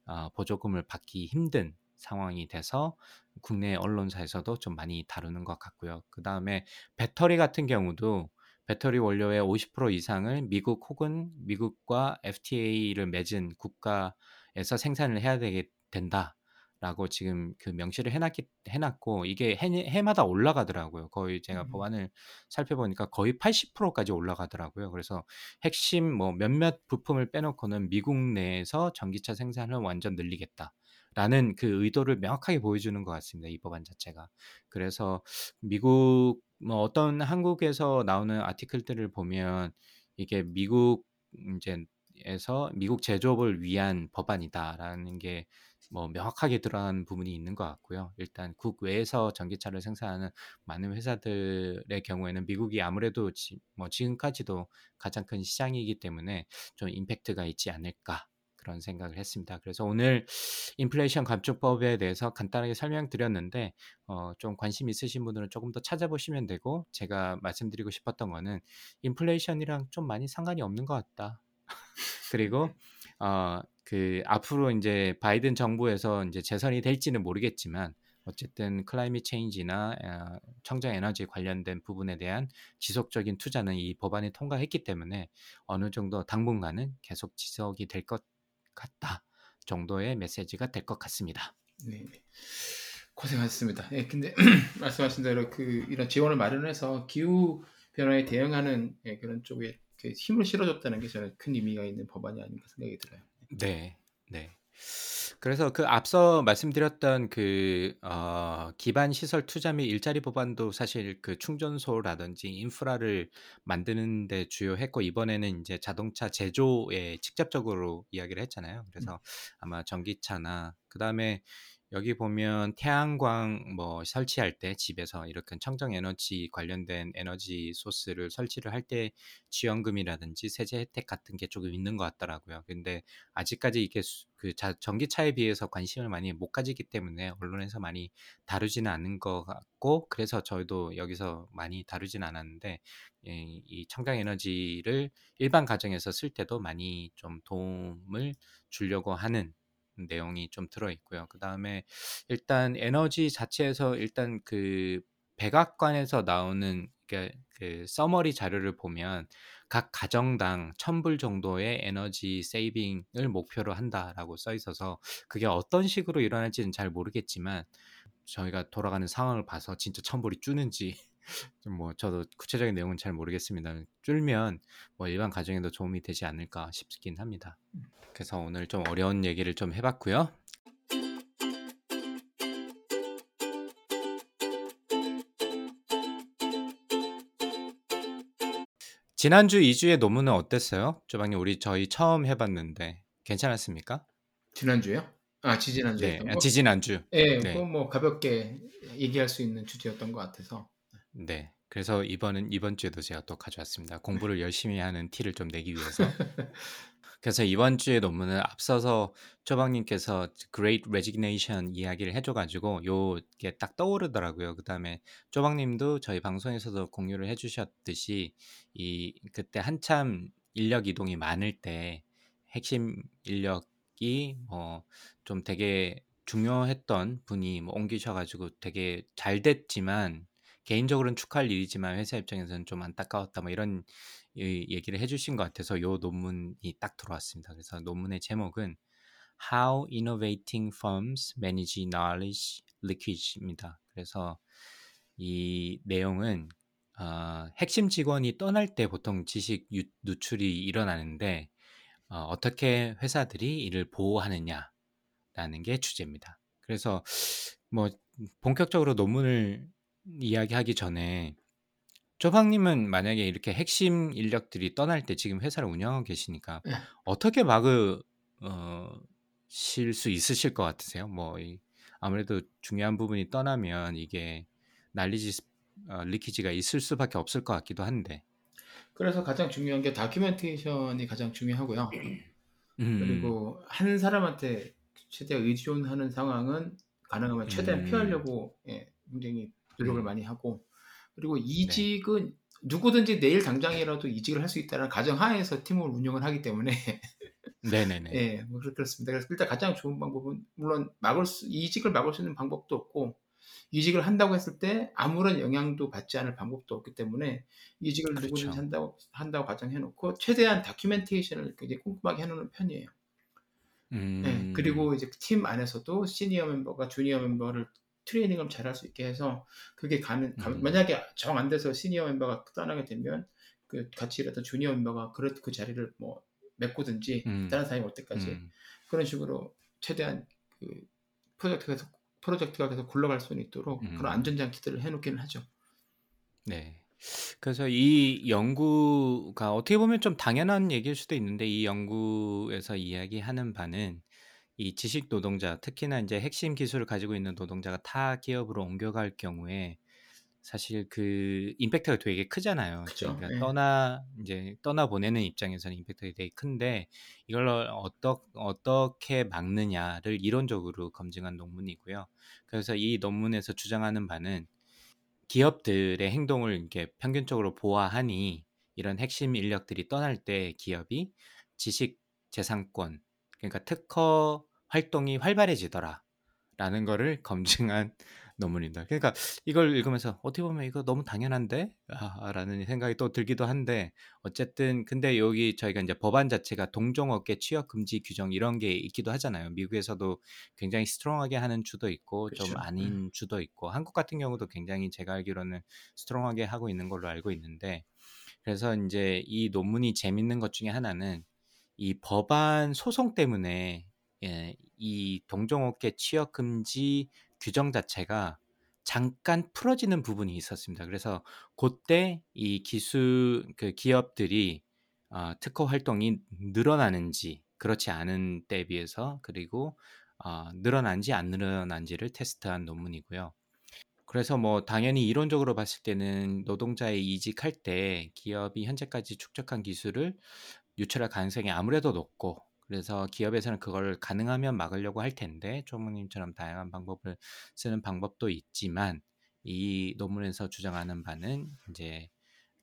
어 보조금을 받기 힘든 상황이 돼서 국내 언론사에서도 좀 많이 다루는 것 같고요. 그 다음에 배터리 같은 경우도 배터리 원료의 50% 이상을 미국 혹은 미국과 FTA를 맺은 국가에서 생산을 해야 되게 된다라고 지금 그 명시를 해놨기 해놨고 이게 해, 해마다 올라가더라고요. 거의 제가 음. 법안을 살펴보니까 거의 80%까지 올라가더라고요. 그래서 핵심 뭐 몇몇 부품을 빼놓고는 미국 내에서 전기차 생산을 완전 늘리겠다. 라는 그 의도를 명확하게 보여주는 것 같습니다. 이 법안 자체가. 그래서 미국 뭐 어떤 한국에서 나오는 아티클들을 보면 이게 미국 인제에서 미국 제조업을 위한 법안이다라는 게 뭐 명확하게 드러난 부분이 있는 것 같고요. 일단 국외에서 전기차를 생산하는 많은 회사들의 경우에는 미국이 아무래도 지, 뭐 지금까지도 가장 큰 시장이기 때문에 좀 임팩트가 있지 않을까 그런 생각을 했습니다. 그래서 오늘 인플레이션 감축법에 대해서 간단하게 설명드렸는데 어, 좀 관심 있으신 분들은 조금 더 찾아보시면 되고 제가 말씀드리고 싶었던 거는 인플레이션이랑 좀 많이 상관이 없는 것 같다. 그리고 어, 그 앞으로 이제 바이든 정부에서 이제 재선이 될지는 모르겠지만 어쨌든 클라이밋 체인지나 어, 청정 에너지 관련된 부분에 대한 지속적인 투자는 이 법안이 통과했기 때문에 어느 정도 당분간은 계속 지속이 될 것 같다 정도의 메시지가 될 것 같습니다. 네. 고생하셨습니다. 예, 근데 말씀하신 대로 그 이런 지원을 마련해서 기후 변화에 대응하는 예, 그런 쪽에 그 힘을 실어줬다는 게 저는 큰 의미가 있는 법안이 아닌가 생각이 들어요. 네, 네. 그래서 그 앞서 말씀드렸던 그 어, 기반 시설 투자 및 일자리 법안도 사실 그 충전소라든지 인프라를 만드는 데 주요했고 이번에는 이제 자동차 제조에 직접적으로 이야기를 했잖아요. 그래서 음. 아마 전기차나 그다음에 여기 보면 태양광 뭐 설치할 때 집에서 이렇게 청정 에너지 관련된 에너지 소스를 설치를 할 때 지원금이라든지 세제 혜택 같은 게 조금 있는 것 같더라고요. 근데 아직까지 이게 그 자, 전기차에 비해서 관심을 많이 못 가지기 때문에 언론에서 많이 다루지는 않은 것 같고 그래서 저희도 여기서 많이 다루지는 않았는데 이, 이 청정 에너지를 일반 가정에서 쓸 때도 많이 좀 도움을 주려고 하는 내용이 좀 들어 있고요. 그 다음에 일단 에너지 자체에서 일단 그 백악관에서 나오는 그, 그 서머리 자료를 보면 각 가정당 1000불 정도의 에너지 세이빙을 목표로 한다라고 써 있어서 그게 어떤 식으로 일어날지는 잘 모르겠지만 저희가 돌아가는 상황을 봐서 진짜 1000불이 줄는지 뭐 저도 구체적인 내용은 잘 모르겠습니다. 줄면 뭐 일반 가정에도 도움이 되지 않을까 싶긴 합니다. 음. 그래서 오늘 좀 어려운 얘기를 좀 해봤고요. 지난주 2주의 논문은 어땠어요? 조방님 우리 저희 처음 해봤는데 괜찮았습니까? 지난주요? 아 지지난주에 네, 지지난주. 네, 네. 뭐 가볍게 얘기할 수 있는 주제였던 것 같아서. 네. 그래서 이번은 이번 주에도 제가 또 가져왔습니다. 공부를 열심히 하는 티를 좀 내기 위해서. 그래서 이번 주에 논문을 앞서서 쪼박님께서 Great Resignation 이야기를 해줘 가지고 요게 딱 떠오르더라고요. 그 다음에 쪼박님도 저희 방송에서도 공유를 해 주셨듯이 이 그때 한참 인력 이동이 많을 때 핵심 인력이 뭐좀 되게 중요했던 분이 뭐 옮기셔 가지고 되게 잘 됐지만 개인적으로는 축하할 일이지만 회사 입장에서는 좀 안타까웠다 뭐 이런 이 얘기를 해 주신 것 같아서 요 논문이 딱 들어왔습니다. 그래서 논문의 제목은 How Innovating Firms Manage Knowledge Leakage입니다. 그래서 이 내용은 어, 핵심 직원이 떠날 때 보통 지식 유, 누출이 일어나는데 어, 어떻게 회사들이 이를 보호하느냐라는 게 주제입니다. 그래서 뭐 본격적으로 논문을 이야기하기 전에 조방님은 만약에 이렇게 핵심 인력들이 떠날 때 지금 회사를 운영하고 계시니까 네. 어떻게 막으 어, 실수 있으실 것 같으세요? 뭐 이, 아무래도 중요한 부분이 떠나면 이게 난리지 어, 리키지가 있을 수밖에 없을 것 같기도 한데. 그래서 가장 중요한 게 다큐멘테이션이 가장 중요하고요. 음, 그리고 한 사람한테 최대한 의존하는 상황은 가능하면 최대한 음. 피하려고 예, 굉장히 노력을 음. 많이 하고 그리고 이직은 누구든지 내일 당장이라도 이직을 할 수 있다는 가정 하에서 팀을 운영을 하기 때문에 네네네. 뭐 그렇- 그렇습니다. 그래서 일단 가장 좋은 방법은 물론 막을 수, 이직을 막을 수 있는 방법도 없고 이직을 한다고 했을 때 아무런 영향도 받지 않을 방법도 없기 때문에 이직을 그렇죠. 누구든지 한다고 한다고 가정해놓고 최대한 다큐멘테이션을 굉장히 꼼꼼하게 해놓는 편이에요. 음, 네, 그리고 이제 팀 안에서도 시니어 멤버가 주니어 멤버를 트레이닝을 잘할 수 있게 해서 그게 가는 가- 음. 만약에 정 안 돼서 시니어 멤버가 떠나게 되면 그 같이 일했던 주니어 멤버가 그, 그 자리를 뭐 메꾸든지 음. 다른 사람이 올 때까지 음, 그런 식으로 최대한 그 프로젝트가 계속 프로젝트가 계속 굴러갈 수 있도록 음. 그런 안전장치들을 해놓기는 하죠. 네. 그래서 이 연구가 어떻게 보면 좀 당연한 얘기일 수도 있는데 이 연구에서 이야기하는 바는 이 지식 노동자, 특히나 이제 핵심 기술을 가지고 있는 노동자가 타 기업으로 옮겨갈 경우에 사실 그 임팩트가 되게 크잖아요. 그러니까 예. 떠나 이제 떠나 보내는 입장에서는 임팩트가 되게 큰데 이걸 어떠, 어떻게 막느냐를 이론적으로 검증한 논문이고요. 그래서 이 논문에서 주장하는 바는 기업들의 행동을 이렇게 평균적으로 보아하니 이런 핵심 인력들이 떠날 때 기업이 지식 재산권 그러니까 특허 활동이 활발해지더라. 라는 거를 검증한 논문입니다. 그러니까 이걸 읽으면서 어떻게 보면 이거 너무 당연한데? 아, 라는 생각이 또 들기도 한데 어쨌든 근데 여기 저희가 이제 법안 자체가 동종업계 취업 금지 규정 이런 게 있기도 하잖아요. 미국에서도 굉장히 스트롱하게 하는 주도 있고 좀 그렇죠. 아닌 주도 있고 한국 같은 경우도 굉장히 제가 알기로는 스트롱하게 하고 있는 걸로 알고 있는데 그래서 이제 이 논문이 재밌는 것 중에 하나는 이 법안 소송 때문에 예, 이 동종업계 취업 금지 규정 자체가 잠깐 풀어지는 부분이 있었습니다. 그래서 그때 이 기술 그 기업들이 어, 특허 활동이 늘어나는지 그렇지 않은 때에 비해서 그리고 어, 늘어난지 안 늘어난지를 테스트한 논문이고요. 그래서 뭐 당연히 이론적으로 봤을 때는 노동자의 이직할 때 기업이 현재까지 축적한 기술을 유출할 가능성이 아무래도 높고 그래서 기업에서는 그걸 가능하면 막으려고 할 텐데 조목님처럼 다양한 방법을 쓰는 방법도 있지만 이 논문에서 주장하는 바는 이제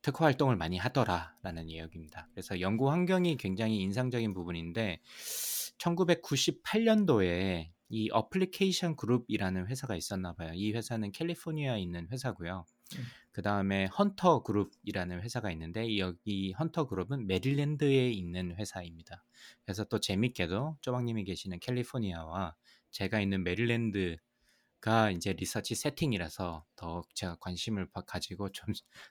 특허 활동을 많이 하더라라는 이야기입니다. 그래서 연구 환경이 굉장히 인상적인 부분인데 1998년도에 이 어플리케이션 그룹이라는 회사가 있었나 봐요. 이 회사는 캘리포니아에 있는 회사고요. 음. 그 다음에 헌터 그룹이라는 회사가 있는데 여기 헌터 그룹은 메릴랜드에 있는 회사입니다. 그래서 또 재밌게도 쪼박님이 계시는 캘리포니아와 제가 있는 메릴랜드 가 이제 리서치 세팅이라서 더욱 제가 관심을 바- 가지고 좀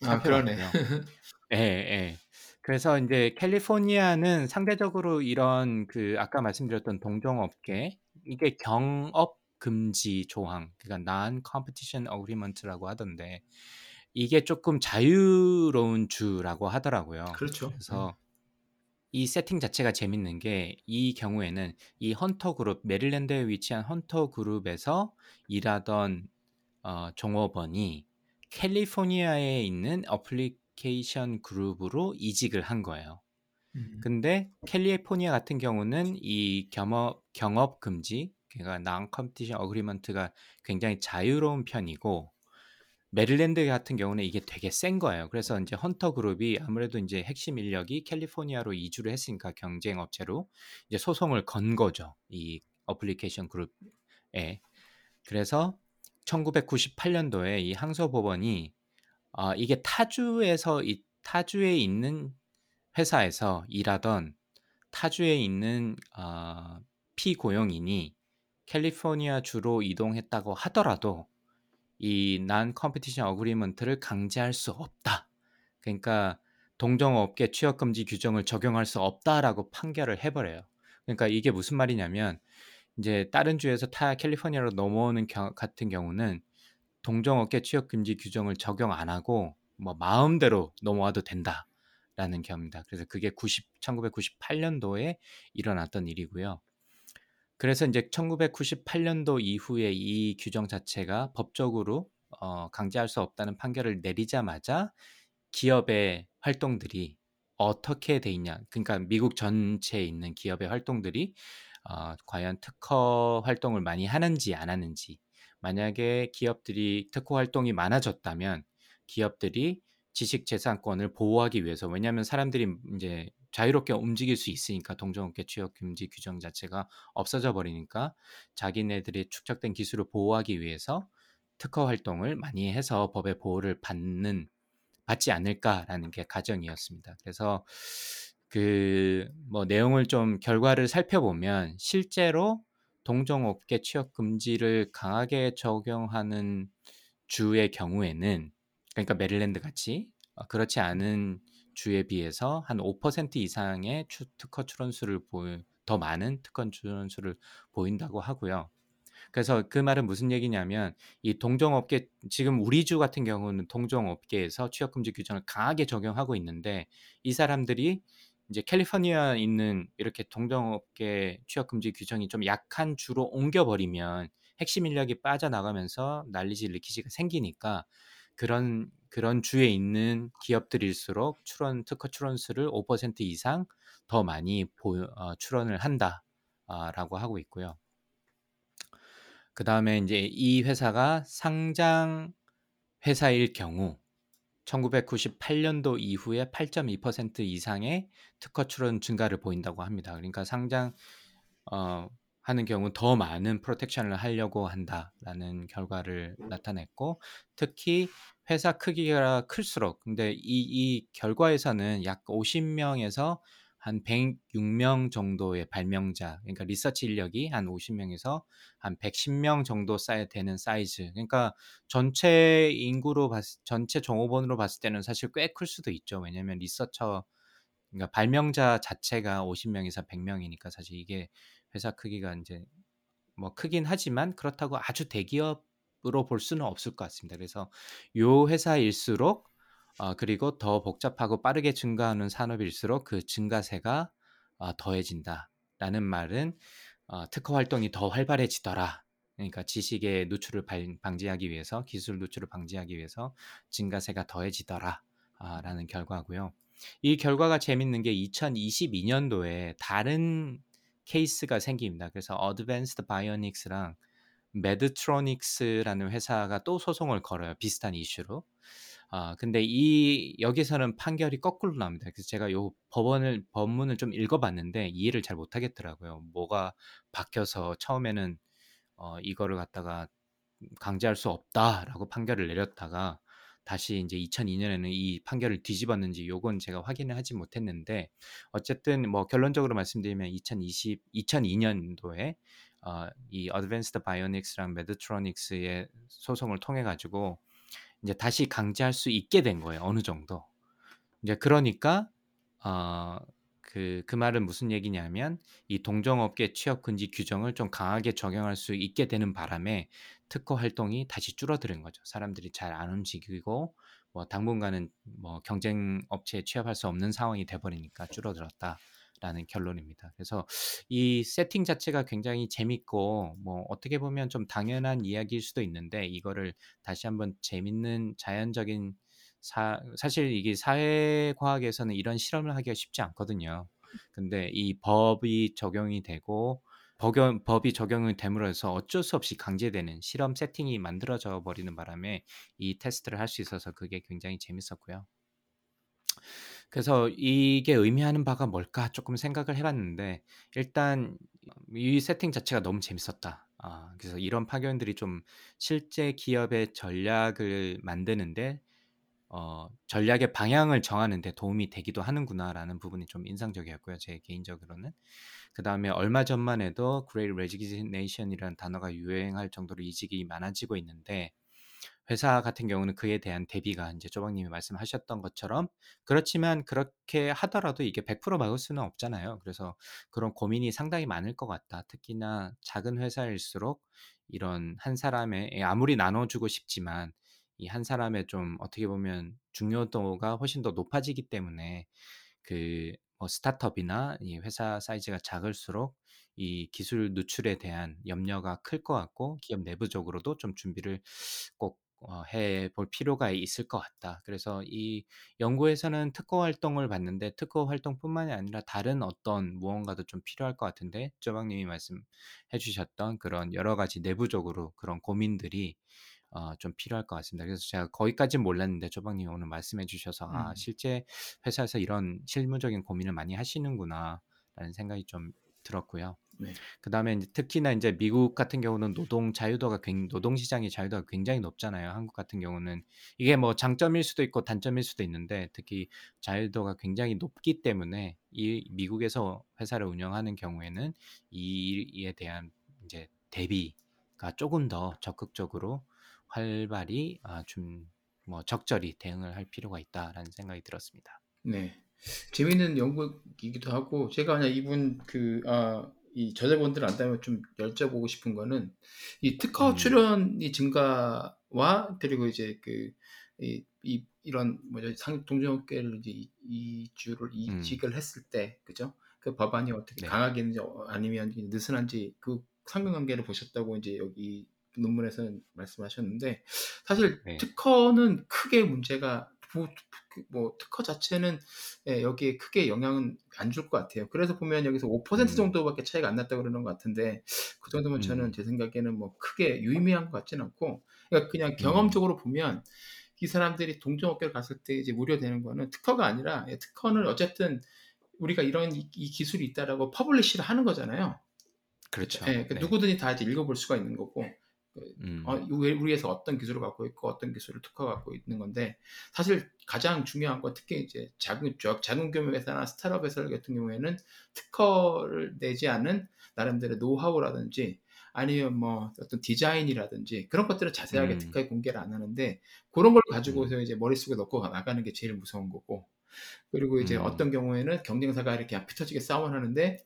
아, 그러네. 예, 예. 그래서 이제 캘리포니아는 상대적으로 이런 그 아까 말씀드렸던 동종업계 이게 경업 금지 조항, 그러니까 non-competition agreement라고 하던데 이게 조금 자유로운 주라고 하더라고요. 그렇죠. 그래서 이 세팅 자체가 재밌는 게 이 경우에는 이 헌터 그룹 메릴랜드에 위치한 헌터 그룹에서 일하던 어, 종업원이 캘리포니아에 있는 어플리케이션 그룹으로 이직을 한 거예요. 음. 근데 캘리포니아 같은 경우는 이 겸업 경업 금지 그러니까 non competition agreement가 굉장히 자유로운 편이고 메릴랜드 같은 경우는 이게 되게 센 거예요. 그래서 이제 헌터 그룹이 아무래도 이제 핵심 인력이 캘리포니아로 이주를 했으니까 경쟁 업체로 이제 소송을 건 거죠. 이 어플리케이션 그룹에. 그래서 1998년도에 이 항소 법원이 아, 이게 타주에서 이 타주에 있는 회사에서 일하던 타주에 있는 아, 피고용인이 캘리포니아 주로 이동했다고 하더라도 이 non competition agreement를 강제할 수 없다. 그러니까 동종업계 취업 금지 규정을 적용할 수 없다라고 판결을 해버려요. 그러니까 이게 무슨 말이냐면 이제 다른 주에서 타 캘리포니아로 넘어오는 겨, 같은 경우는 동종업계 취업 금지 규정을 적용 안 하고 뭐 마음대로 넘어와도 된다라는 경우입니다. 그래서 그게 90, 1998년도에 일어났던 일이고요. 그래서 이제 1998년도 이후에 이 규정 자체가 법적으로 어, 강제할 수 없다는 판결을 내리자마자 기업의 활동들이 어떻게 돼 있냐. 그러니까 미국 전체에 있는 기업의 활동들이 어, 과연 특허 활동을 많이 하는지 안 하는지. 만약에 기업들이 특허 활동이 많아졌다면 기업들이 지식 재산권을 보호하기 위해서 왜냐하면 사람들이 이제 자유롭게 움직일 수 있으니까 동종업계 취업 금지 규정 자체가 없어져 버리니까 자기네들이 축적된 기술을 보호하기 위해서 특허 활동을 많이 해서 법의 보호를 받는 받지 않을까라는 게 가정이었습니다. 그래서 그 뭐 내용을 좀 결과를 살펴보면 실제로 동종업계 취업 금지를 강하게 적용하는 주의 경우에는 그러니까 메릴랜드 같이 어, 그렇지 않은 주에 비해서 한 5% 이상의 추, 특허 출원수를 보여 더 많은 특허 출원수를 보인다고 하고요. 그래서 그 말은 무슨 얘기냐면 이 동종업계 지금 우리 주 같은 경우는 동종업계에서 취업금지 규정을 강하게 적용하고 있는데 이 사람들이 이제 캘리포니아 있는 이렇게 동종업계 취업금지 규정이 좀 약한 주로 옮겨버리면 핵심 인력이 빠져나가면서 난리지 리키지가 생기니까 그런 그런 주에 있는 기업들일수록 출원 특허 출원수를 5% 이상 더 많이 보, 어, 출원을 한다라고 하고 있고요. 그 다음에 이제 이 회사가 상장 회사일 경우 1998년도 이후에 8.2% 이상의 특허 출원 증가를 보인다고 합니다. 그러니까 상장 어, 하는 경우 더 많은 protection을 하려고 한다라는 결과를 나타냈고 특히 회사 크기가 클수록 근데 이, 이 결과에서는 약 50명에서 한 106명 정도의 발명자 그러니까 리서치 인력이 한 50명에서 한 110명 정도 사이 되는 사이즈. 그러니까 전체 인구로 봤 전체 종업원으로 봤을 때는 사실 꽤 클 수도 있죠. 왜냐하면 researcher 그러니까 발명자 자체가 50명에서 100명이니까 사실 이게 회사 크기가 이제 뭐 크긴 하지만 그렇다고 아주 대기업으로 볼 수는 없을 것 같습니다. 그래서 요 회사일수록 어, 그리고 더 복잡하고 빠르게 증가하는 산업일수록 그 증가세가 어, 더해진다라는 말은 어, 특허 활동이 더 활발해지더라. 그러니까 지식의 누출을 방지하기 위해서 기술 누출을 방지하기 위해서 증가세가 더해지더라. 아, 라는 결과고요. 이 결과가 재밌는 게 2022년도에 다른 케이스가 생깁니다. 그래서 Advanced Bionics랑 Medtronic스라는 회사가 또 소송을 걸어요. 비슷한 이슈로. 아, 근데 이 여기서는 판결이 거꾸로 나옵니다. 그래서 제가 요 법원을 법문을 좀 읽어봤는데 이해를 잘 못하겠더라고요. 뭐가 바뀌어서 처음에는 어, 이거를 갖다가 강제할 수 없다라고 판결을 내렸다가 다시 이제 2002년에는 이 판결을 뒤집었는지 요건 제가 확인을 하지 못했는데 어쨌든 뭐 결론적으로 말씀드리면 2020 2002년도에 어, 이 어드밴스드 바이오닉스랑 메드트로닉스의 소송을 통해 가지고 이제 다시 강제할 수 있게 된 거예요. 어느 정도. 이제 그러니까 어, 그, 그 말은 무슨 얘기냐면 이 동종업계 취업 금지 규정을 좀 강하게 적용할 수 있게 되는 바람에 특허 활동이 다시 줄어드는 거죠. 사람들이 잘 안 움직이고 뭐 당분간은 뭐 경쟁 업체에 취업할 수 없는 상황이 돼 버리니까 줄어들었다라는 결론입니다. 그래서 이 세팅 자체가 굉장히 재밌고 뭐 어떻게 보면 좀 당연한 이야기일 수도 있는데 이거를 다시 한번 재밌는 자연적인 사 사실 이게 사회과학에서는 이런 실험을 하기가 쉽지 않거든요. 근데 이 법이 적용이 되고 법연 법이 적용이 됨으로 해서 어쩔 수 없이 강제되는 실험 세팅이 만들어져 버리는 바람에 이 테스트를 할 수 있어서 그게 굉장히 재밌었고요. 그래서 '이게 의미하는 바가 뭘까?' 쪼끔 생각을 해 봤는데 일단 이 세팅 자체가 너무 재밌었다. 아 그래서 '이런 파견들이 좀 실제 기업의 전략을 만드는데 어 전략의 방향을 정하는 데 도움이 되기도 하는구나.'라는 부분이 좀 인상적이었고요 제 개인적으로는. 그다음에 얼마 전만 해도 Great Resignation이라는 단어가 유행할 정도로 이직이 많아지고 있는데 회사 같은 경우는 그에 대한 대비가 인제 조박 님이 말씀하셨던 것처럼 그렇지만 그렇게 하더라도 이게 100% 막을 수는 없잖아요. 그래서 그런 고민이 상당히 많을 것 같다. 특히나 작은 회사일수록 이런 한 사람의 예 아무리 나눠 주고 싶지만 이 한 사람의 좀 어떻게 보면 중요도가 훨씬 더 높아지기 때문에 그 뭐 스타트업이나 이 회사 사이즈가 작을수록 이 기술 누출에 대한 염려가 클 것 같고 기업 내부적으로도 좀 준비를 꼭 어 해볼 필요가 있을 것 같다. 그래서 이 연구에서는 특허 활동을 봤는데 특허 활동뿐만이 아니라 다른 어떤 무언가도 좀 필요할 것 같은데 조박 님이 말씀해 주셨던 그런 여러 가지 내부적으로 그런 고민들이 어 좀 필요할 것 같습니다. 그래서 제가 거기까진 몰랐는데 조박 님이 오늘 말씀해 주셔서 '아 음. 실제 회사에서 이런 실무적인 고민을 많이 하시는구나.'라는 생각이 좀 들었고요. 네. 그다음에 인제 특히나 인제 미국 같은 경우는 노동 자유도가 굉 노동 시장의 자유도가 굉장히 높잖아요. 한국 같은 경우는 이게 뭐 장점일 수도 있고 단점일 수도 있는데 특히 자유도가 굉장히 높기 때문에 이 미국에서 회사를 운영하는 경우에는 이 이에 대한 인제 대비가 쪼금 더 적극적으로 활발히 아 좀 뭐 '적절히 대응을 할 필요가 있다.'라는 생각이 들었습니다. 네. 재미있는 연구이기도 하고 제가 그냥 이분 그 아 이 저자분들 안다면 좀 여쭤보고 싶은 거는 이 특허 음. 출연이 증가와 그리고 이제 그 이 이 이런 뭐죠 상 동종업계를 이제 이 이 주를 음. 이직을 했을 때 그죠? 그 법안이 어떻게 네. 강하게 했는지 어 아니면 느슨한지 그 상관관계를 보셨다고 인제 여기 논문에서는 말씀하셨는데 사실 네. 특허는 크게 문제가 뭐 특허 자체는 예 여기에 크게 영향은 안 줄 것 같아요. 그래서 보면 여기서 5% 음. 정도밖에 차이가 안 났다고 그러는 것 같은데 그 정도면 저는 음. 제 생각에는 뭐 크게 유의미한 것 같지는 않고 그러니까 그냥 음. 경험적으로 보면 이 사람들이 동종업계로 갔을 때 이제 우려되는 거는 특허가 아니라 예 특허는 어쨌든 우리가 이런 이 이 기술이 있다라고 publish를 하는 거잖아요. 그렇죠. 예. 그 네. 누구든지 다 이제 읽어볼 수가 있는 거고 그 음. 어 우리 우리 회사 어떤 기술을 갖고 있고 어떤 기술을 특허 갖고 있는 건데 사실 가장 중요한 건 특히 이제 작은 규모 회사나 스타트업 회사 같은 경우에는 특허를 내지 않은 나름대로의 노하우라든지 아니면 뭐 어떤 디자인이라든지 그런 것들은 자세하게 음. 특허에 공개를 안 하는데 고런 걸 음. 가지고서 이제 머릿속에 넣고 나가는 게 제일 무서운 거고 그리고 이제 음. 어떤 경우에는 경쟁사가 이렇게 피 터지게 싸움을 하는데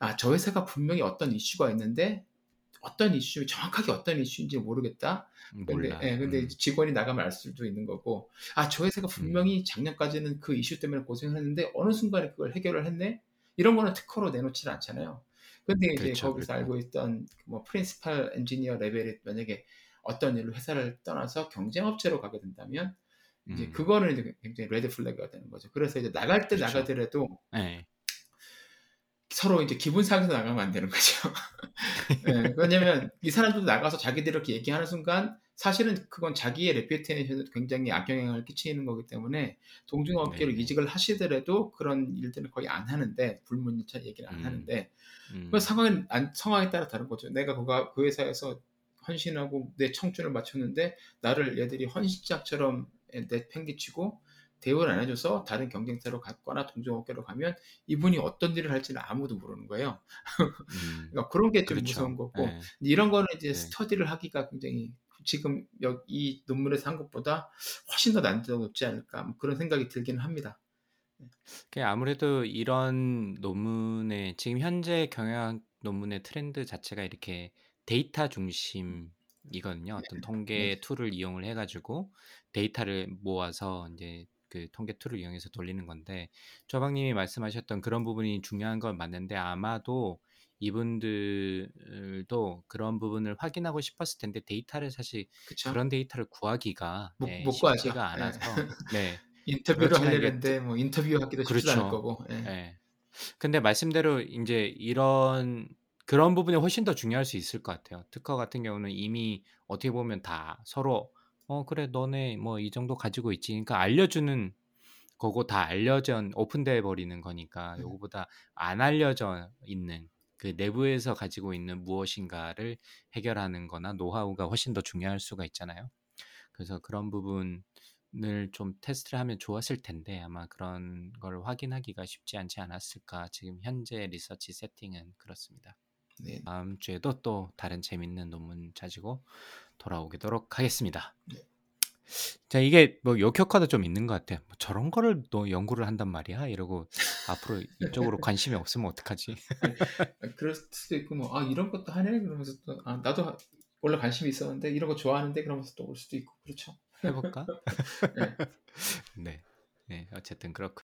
아 저 회사가 분명히 어떤 이슈가 있는데 어떤 이슈 정확하게 어떤 이슈인지 모르겠다. 근데 몰라. 예 근데 음. 직원이 나가면 알 수도 있는 거고 '아 저 회사가 음. 분명히 작년까지는 그 이슈 때문에 고생을 했는데 어느 순간에 그걸 해결을 했네.' 이런 거는 특허로 내놓지를 않잖아요. 근데 이제 그렇죠, 거기서 그렇죠. 알고 있던 뭐 프린시팔 엔지니어 레벨이 만약에 어떤 일로 회사를 떠나서 경쟁 업체로 가게 된다면 이제 음. 그거는 이제 굉장히 red flag가 되는 거죠. 그래서 이제 나갈 때 그렇죠. 나가더라도 예. 서로 이제 기분 상해서 나가면 안 되는 거죠. 예. 왜냐면 이 사람들도 나가서 자기들이 이렇게 얘기하는 순간 사실은 그건 자기의 reputation에 굉장히 악영향을 끼치는 거기 때문에 동종업계로 네네. 이직을 하시더라도 그런 일들은 거의 안 하는데 불문율차 얘기를 안 음. 하는데 음. 그 상황은 안 상황에 따라 다른 거죠. 내가 그가 그 회사에서 헌신하고 내 청춘을 바쳤는데 나를 얘들이 헌신짝처럼 예 내팽개치고 대우를 안 해줘서 다른 경쟁사로 갔거나 동종업계로 가면 이분이 어떤 일을 할지는 아무도 모르는 거예요. 음. 그러니까 그런 게좀 그렇죠. 무서운 거고 예. 이런 거는 이제 네. 스터디를 하기가 굉장히 지금 여이 논문에서 한 것보다 훨씬 더 난이도가 높지 않을까 뭐 그런 생각이 들기는 합니다. 네. 그 아무래도 이런 논문의 지금 현재 경영학 논문의 트렌드 자체가 이렇게 데이터 중심 이거든요. 어떤 네. 통계 tool을 이용을 해 가지고 데이터를 모아서 인제 그 통계 tool을 이용해서 돌리는 건데 조박 님이 말씀하셨던 그런 부분이 중요한 건 맞는데 아마도 이분들도 그런 부분을 확인하고 싶었을 텐데 데이터를 사실 그쵸. 그런 데이터를 구하기가 못, 예, 못 구하죠. 쉽지가 예. 않아서 네. 인터뷰를 하려는데 뭐 인터뷰하기도 쉽지 않을 그렇죠. 거고. 예. 예. 근데 말씀대로 이제 이런 그런 부분이 훨씬 더 중요할 수 있을 것 같아요. 특허 같은 경우는 이미 어떻게 보면 다 서로 어 그래 너네 뭐 이 정도 가지고 있지. 그러니까 알려주는 거고 다 알려져 오픈돼 버리는 거니까 음. 요거보다 안 알려져 있는 그 내부에서 가지고 있는 무엇인가를 해결하는 거나 노하우가 훨씬 더 중요할 수가 있잖아요. 그래서 그런 부분을 좀 테스트를 하면 좋았을 텐데 아마 그런 걸 확인하기가 쉽지 않지 않았을까. 지금 현재 리서치 세팅은 그렇습니다. 네. 다음 주에도 또 다른 재밌는 논문 가지고 돌아오도록 하겠습니다. 네. 자 이게 뭐 역효과도 좀 있는 것 같아요. 뭐 저런 거를 너 연구를 한단 말이야 이러고 앞으로 이쪽으로 관심이 없으면 어떡하지? 아, 그럴 수도 있고 뭐 아 이런 것도 하네 그러면서 또 아 나도 하- 원래 관심이 있었는데 이런 거 좋아하는데 그러면서 또 올 수도 있고 그렇죠. 해볼까? 네. 네, 네 어쨌든 그렇고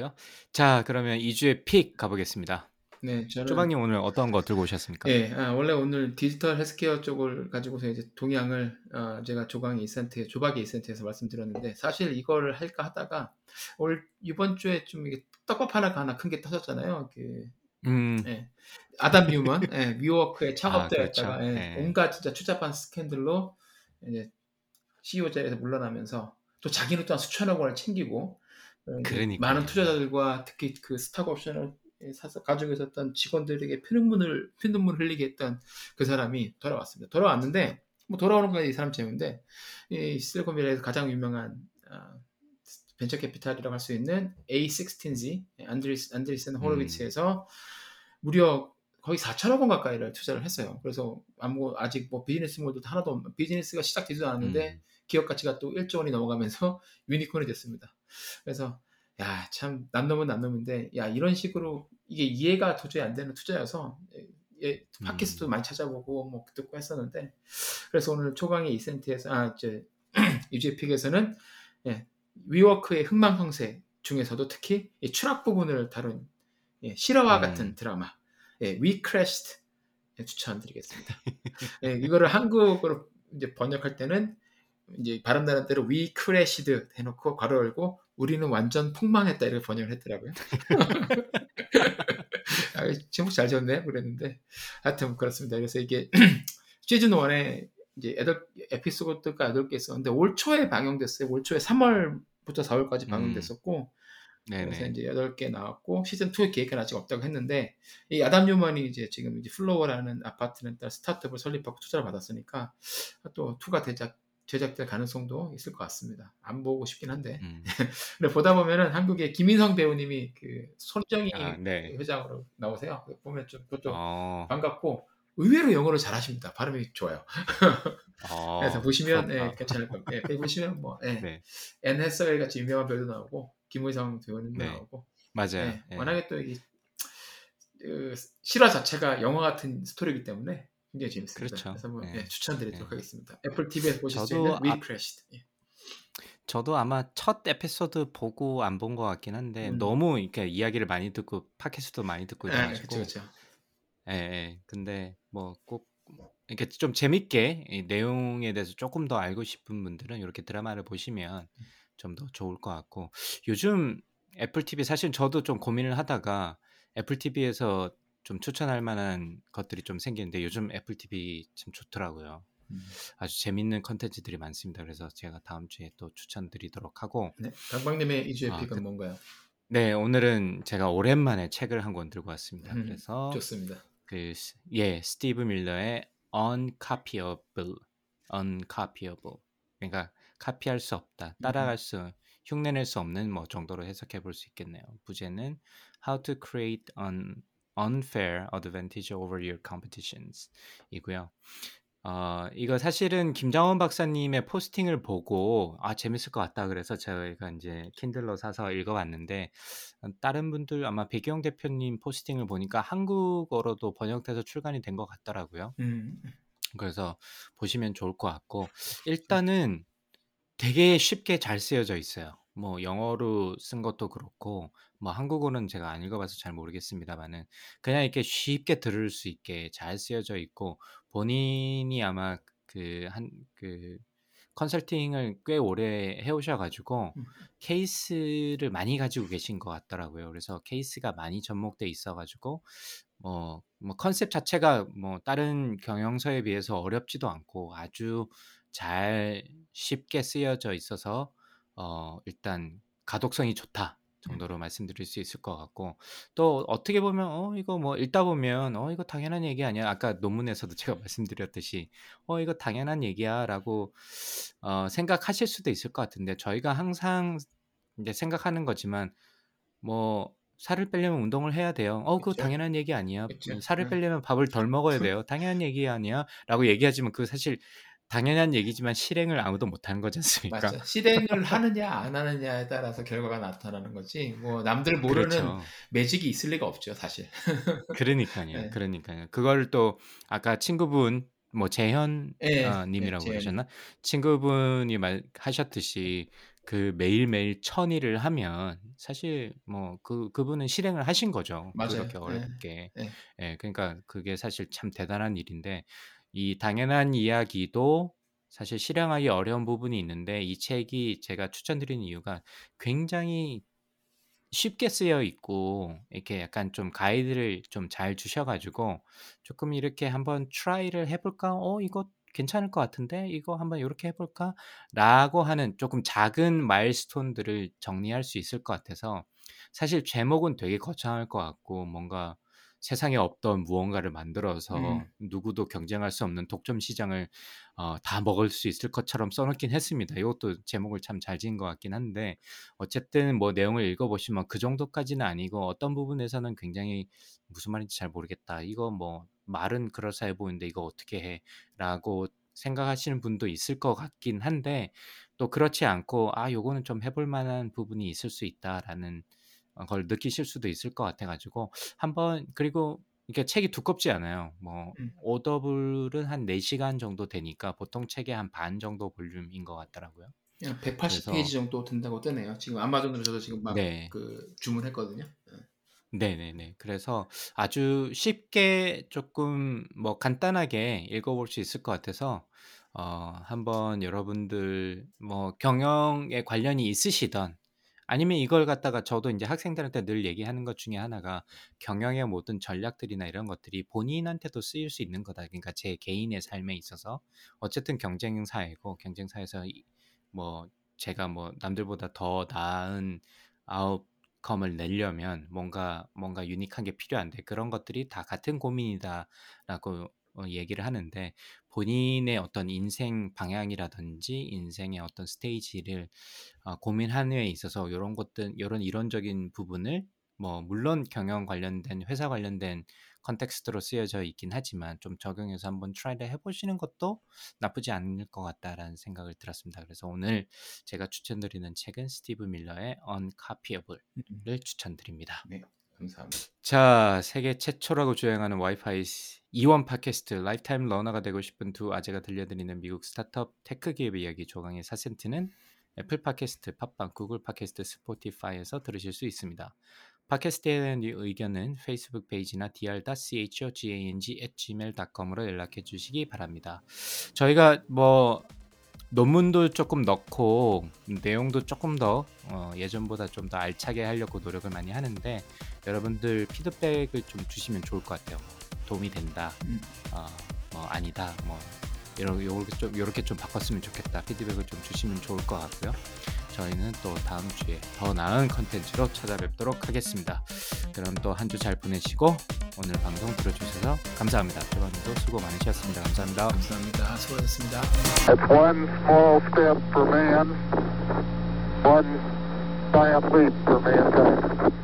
요. 자 그러면 이 주의 pick 가보겠습니다. 네, 저는 쪼박님 오늘 어떤 거 들고 오셨습니까? 예, 아, 원래 오늘 디지털 헬스케어 쪽을 가지고서 이제 동향을 어, 제가 조박의 이센트, 조박의 이센트에서 말씀드렸는데 사실 이거를 할까 하다가 올 이번 주에 좀 이게 떡밥 하나가 하나 큰 게 터졌잖아요. 그 음, 예. 아담 뉴먼, 예, 위워크의 아 창업자였다가 그렇죠. 예, 예. 온갖 진짜 추잡한 스캔들로 이제 CEO 자리에서 물러나면서 또 자기는 또한 수천억 원을 챙기고 그러니까요. 많은 투자자들과 특히 그 스탁 옵션을 사서 가지고 있었던 직원들에게 피눈물을 피눈물 흘리게 했던 그 사람이 돌아왔습니다. 돌아왔는데 뭐 돌아오는 건 이 사람 재미인데 이 실리콘밸리에서 가장 유명한 아, 벤처 캐피탈이라고 할 수 있는 A16Z 안드리스 안드리슨 음, 호로비츠에서 무려 거의 4천억 원 가까이를 투자를 했어요. 그래서 아무 아직 뭐 비즈니스 모델도 하나도 없, 비즈니스가 시작되지도 않았는데 음, 기업 가치가 또 1조 원이 넘어가면서 유니콘이 됐습니다. 그래서 야 참 남놈은 남놈인데 야 이런 식으로 이게 이해가 도저히 안 되는 투자여서 예, 예, 팟캐스트도 음, 많이 찾아보고 뭐 듣고 했었는데 그래서 오늘 조강의 이센트에서 아 이제 유지의 픽에서는 예, 위워크의 흥망성쇠 중에서도 특히 이 추락 부분을 다룬 예, 실화와 같은 음, 드라마 예, Crashed 예, 추천드리겠습니다. 예, 이거를 한국어로 이제 번역할 때는 이제 발음나는 대로 We Crashed 해놓고 괄호 열고 우리는 완전 폭망했다 이렇게 번역을 했더라고요. 아, 제목 잘 지었네 그랬는데 하여튼 그렇습니다. 그래서 이게 시즌 1에 이제 여덟 에피소드가 8개 있었는데 올 초에 방영됐어요. 올 초에 3월부터 4월까지 음, 방영됐었고 그래서 네네. 이제 8개 나왔고 시즌 2의 계획은 아직 없다고 했는데 이 아담 뉴먼이 이제 지금 이제 Flow라는 아파트렌탈 스타트업을 설립하고 투자를 받았으니까 또 2가 제작 제작될 가능성도 있을 것 같습니다. 안 보고 싶긴 한데 음, 근데 보다 보면은 한국의 김의성 배우님이 그 손정희 아, 네. 회장으로 나오세요. 보면 좀 그것도 어, 반갑고 의외로 영어를 잘하십니다. 발음이 좋아요. 그래서 어, 보시면 부럽다. 예, 괜찮을 겁니다. 예, 보시면 뭐 예, 네, 앤 해서웨이 같이 유명한 배우도 나오고 김의성 배우님도 네, 나오고 맞아요. 예, 예, 워낙에 또 이, 그 실화 자체가 영화 같은 스토리이기 때문에 굉장히 재밌습니다. 그렇죠. 그래서 뭐, 예, 예, 추천드리도록 예. 하겠습니다. 애플 TV에서 보실 수 있는 We 아. 예. 저도 아마 첫 에피소드 보고 안 본 것 같긴 한데 음. 너무 이렇게 이야기를 많이 듣고 팟캐스트도 많이 듣고 이래가지고 그렇죠. 예, 예. 근데 뭐 꼭 이렇게 좀 재밌게 이 내용에 대해서 조금 더 알고 싶은 분들은 이렇게 드라마를 보시면 좀 더 좋을 것 같고 요즘 애플 TV 사실 저도 좀 고민을 하다가 애플 TV에서 좀 추천할 만한 것들이 좀 생기는데 요즘 애플 TV 참 좋더라고요. 음. 아주 재밌는 컨텐츠들이 많습니다. 그래서 제가 다음 주에 또 추천드리도록 하고 네, 강박님의 이주의 아, pick은 그, 뭔가요? 네 오늘은 제가 오랜만에 책을 한 권 들고 왔습니다. 음, 그래서 좋습니다. 그 예 스티브 밀러의 uncopyable, uncopyable 그러니까 카피할 수 없다, 음, 따라갈 수, 흉내낼 수 없는 뭐 정도로 해석해 볼 수 있겠네요. 부제는 How to create an unfair advantage over your competitions 이고요. 어, 이거 사실은 김장원 박사님의 포스팅을 보고 아 재밌을 것 같다 그래서 저희가 이제 킨들로 사서 읽어봤는데 어, 다른 분들 아마 배경 대표님 포스팅을 보니까 한국어로도 번역돼서 출간이 된 것 같더라고요. 음, 그래서 보시면 좋을 것 같고 일단은 되게 쉽게 잘 쓰여져 있어요. 뭐 영어로 쓴 것도 그렇고 뭐 한국어는 제가 안 읽어봐서 잘 모르겠습니다만은 그냥 이렇게 쉽게 들을 수 있게 잘 쓰여져 있고 본인이 아마 그 한 그 컨설팅을 꽤 오래 해오셔가지고 음. 케이스를 많이 가지고 계신 것 같더라고요. 그래서 케이스가 많이 접목돼 있어가지고 뭐, 뭐 컨셉 자체가 뭐 다른 경영서에 비해서 어렵지도 않고 아주 잘 쉽게 쓰여져 있어서 어 일단 가독성이 좋다 음. 정도로 말씀드릴 수 있을 것 같고 또 어떻게 보면 어 이거 뭐 읽다 보면 어 이거 당연한 얘기 아니야 아까 논문에서도 제가 말씀드렸듯이 어 이거 당연한 얘기야라고 어 생각하실 수도 있을 것 같은데 저희가 항상 이제 생각하는 거지만 뭐 살을 빼려면 운동을 해야 돼요. 어 그거 그쵸. 당연한 얘기 아니야. 그쵸. 음, 살을 응. 빼려면 밥을 덜 먹어야 돼요. 당연한 얘기 아니야.라고 얘기하지만 그거 사실 당연한 얘기지만 실행을 아무도 못하는 거지 않습니까? 맞죠. 실행을 하느냐 안 하느냐에 따라서 결과가 나타나는 거지. 뭐 남들 모르는 그렇죠. 매직이 있을 리가 없죠, 사실. 그러니까요. 네. 그러니까요. 그걸 또 아까 친구분 뭐 재현 예, 아, 예, 님이라고 재현이. 그러셨나? 친구분이 말 하셨듯이 그 매일매일 천 일을 하면 사실 뭐 그 그분은 실행을 하신 거죠. 맞아요. 그렇게 예, 어렵게. 예. 예, 그러니까 그게 사실 참 대단한 일인데 이 당연한 이야기도 사실 실행하기 어려운 부분이 있는데 이 책이 제가 추천드리는 이유가 굉장히 쉽게 쓰여 있고 이렇게 약간 좀 가이드를 좀 잘 주셔가지고 조금 이렇게 한번 try를 해볼까? 어 이거 괜찮을 것 같은데 이거 한번 이렇게 해볼까?라고 하는 조금 작은 milestone들을 정리할 수 있을 것 같아서 사실 제목은 되게 거창할 것 같고 뭔가 세상에 없던 무언가를 만들어서 음. 누구도 경쟁할 수 없는 독점 시장을 어, 다 먹을 수 있을 것처럼 써놓긴 했습니다. 이것도 제목을 참 잘 지은 것 같긴 한데 어쨌든 뭐 내용을 읽어보시면 그 정도까지는 아니고 어떤 부분에서는 굉장히 무슨 말인지 잘 모르겠다. 이거 뭐 말은 그럴싸해 보이는데 이거 어떻게 해? 라고 생각하시는 분도 있을 것 같긴 한데 또 그렇지 않고 아 요거는 좀 해볼 만한 부분이 있을 수 있다라는 걸 느끼실 수도 있을 것 같아가지고 한번 그리고 이게 책이 두껍지 않아요. 뭐 음. 오더블은 한 4시간 정도 되니까 보통 책의 한 반 정도 볼륨인 것 같더라고요. 그냥 그래서 180페이지 정도 된다고 뜨네요. 지금 아마존으로 저도 지금 막 네. 그 주문했거든요. 예. 네네네. 그래서 아주 쉽게 조금 뭐 간단하게 읽어볼 수 있을 것 같아서 어, 한번 여러분들 뭐 경영에 관련이 있으시던 아니면 이걸 갖다가 저도 이제 학생들한테 늘 얘기하는 것 중에 하나가 경영의 모든 전략들이나 이런 것들이 본인한테도 쓰일 수 있는 거다. 그러니까 제 개인의 삶에 있어서 어쨌든 경쟁사이고 경쟁사에서 이- 뭐 제가 뭐 남들보다 더 나은 outcome을 내려면 뭔가 뭔가 unique한 게 필요한데 그런 것들이 다 같은 고민이다라고 어, 얘기를 하는데 본인의 어떤 인생 방향이라든지 인생의 어떤 스테이지를 어, 고민하는 데 있어서 이런 것들 이런 이론적인 부분을 뭐 물론 경영 관련된 회사 관련된 context로 쓰여져 있긴 하지만 좀 적용해서 한번 try를 해보시는 것도 나쁘지 않을 것 같다라는 생각을 들었습니다. 그래서 오늘 제가 추천드리는 책은 스티브 밀러의 Uncopyable을 음. 추천드립니다. 네, 감사합니다. 자, 세계 최초라고 주장하는 와이파이 이원 팟캐스트 lifetime learner가 되고 싶은 두 아재가 들려드리는 미국 스타트업 테크 기업의 이야기 조강의 4센트는 애플 팟캐스트, 팟빵, 구글 팟캐스트, 스포티파이에서 들으실 수 있습니다. 팟캐스트에 대한 의견은 페이스북 페이지나 dr.chogang@gmail.com으로 연락해 주시기 바랍니다. 저희가 뭐 논문도 조금 넣고 내용도 조금 더 어, 예전보다 좀 더 알차게 하려고 노력을 많이 하는데 여러분들 피드백을 좀 주시면 좋을 것 같아요. 도움이 된다. 음. 어, 뭐 아니다. 뭐 이런 요렇게 좀 요렇게 좀 바꿨으면 좋겠다. 피드백을 좀 주시면 좋을 것 같고요. 저희는 또 다음 주에 더 나은 컨텐츠로 찾아뵙도록 하겠습니다. 그럼 또 한 주 잘 보내시고 오늘 방송 들어주셔서 감사합니다. 조방님도 수고 많으셨습니다. 감사합니다. 감사합니다. 수고하셨습니다. It's one small step for man, one giant leap for mankind.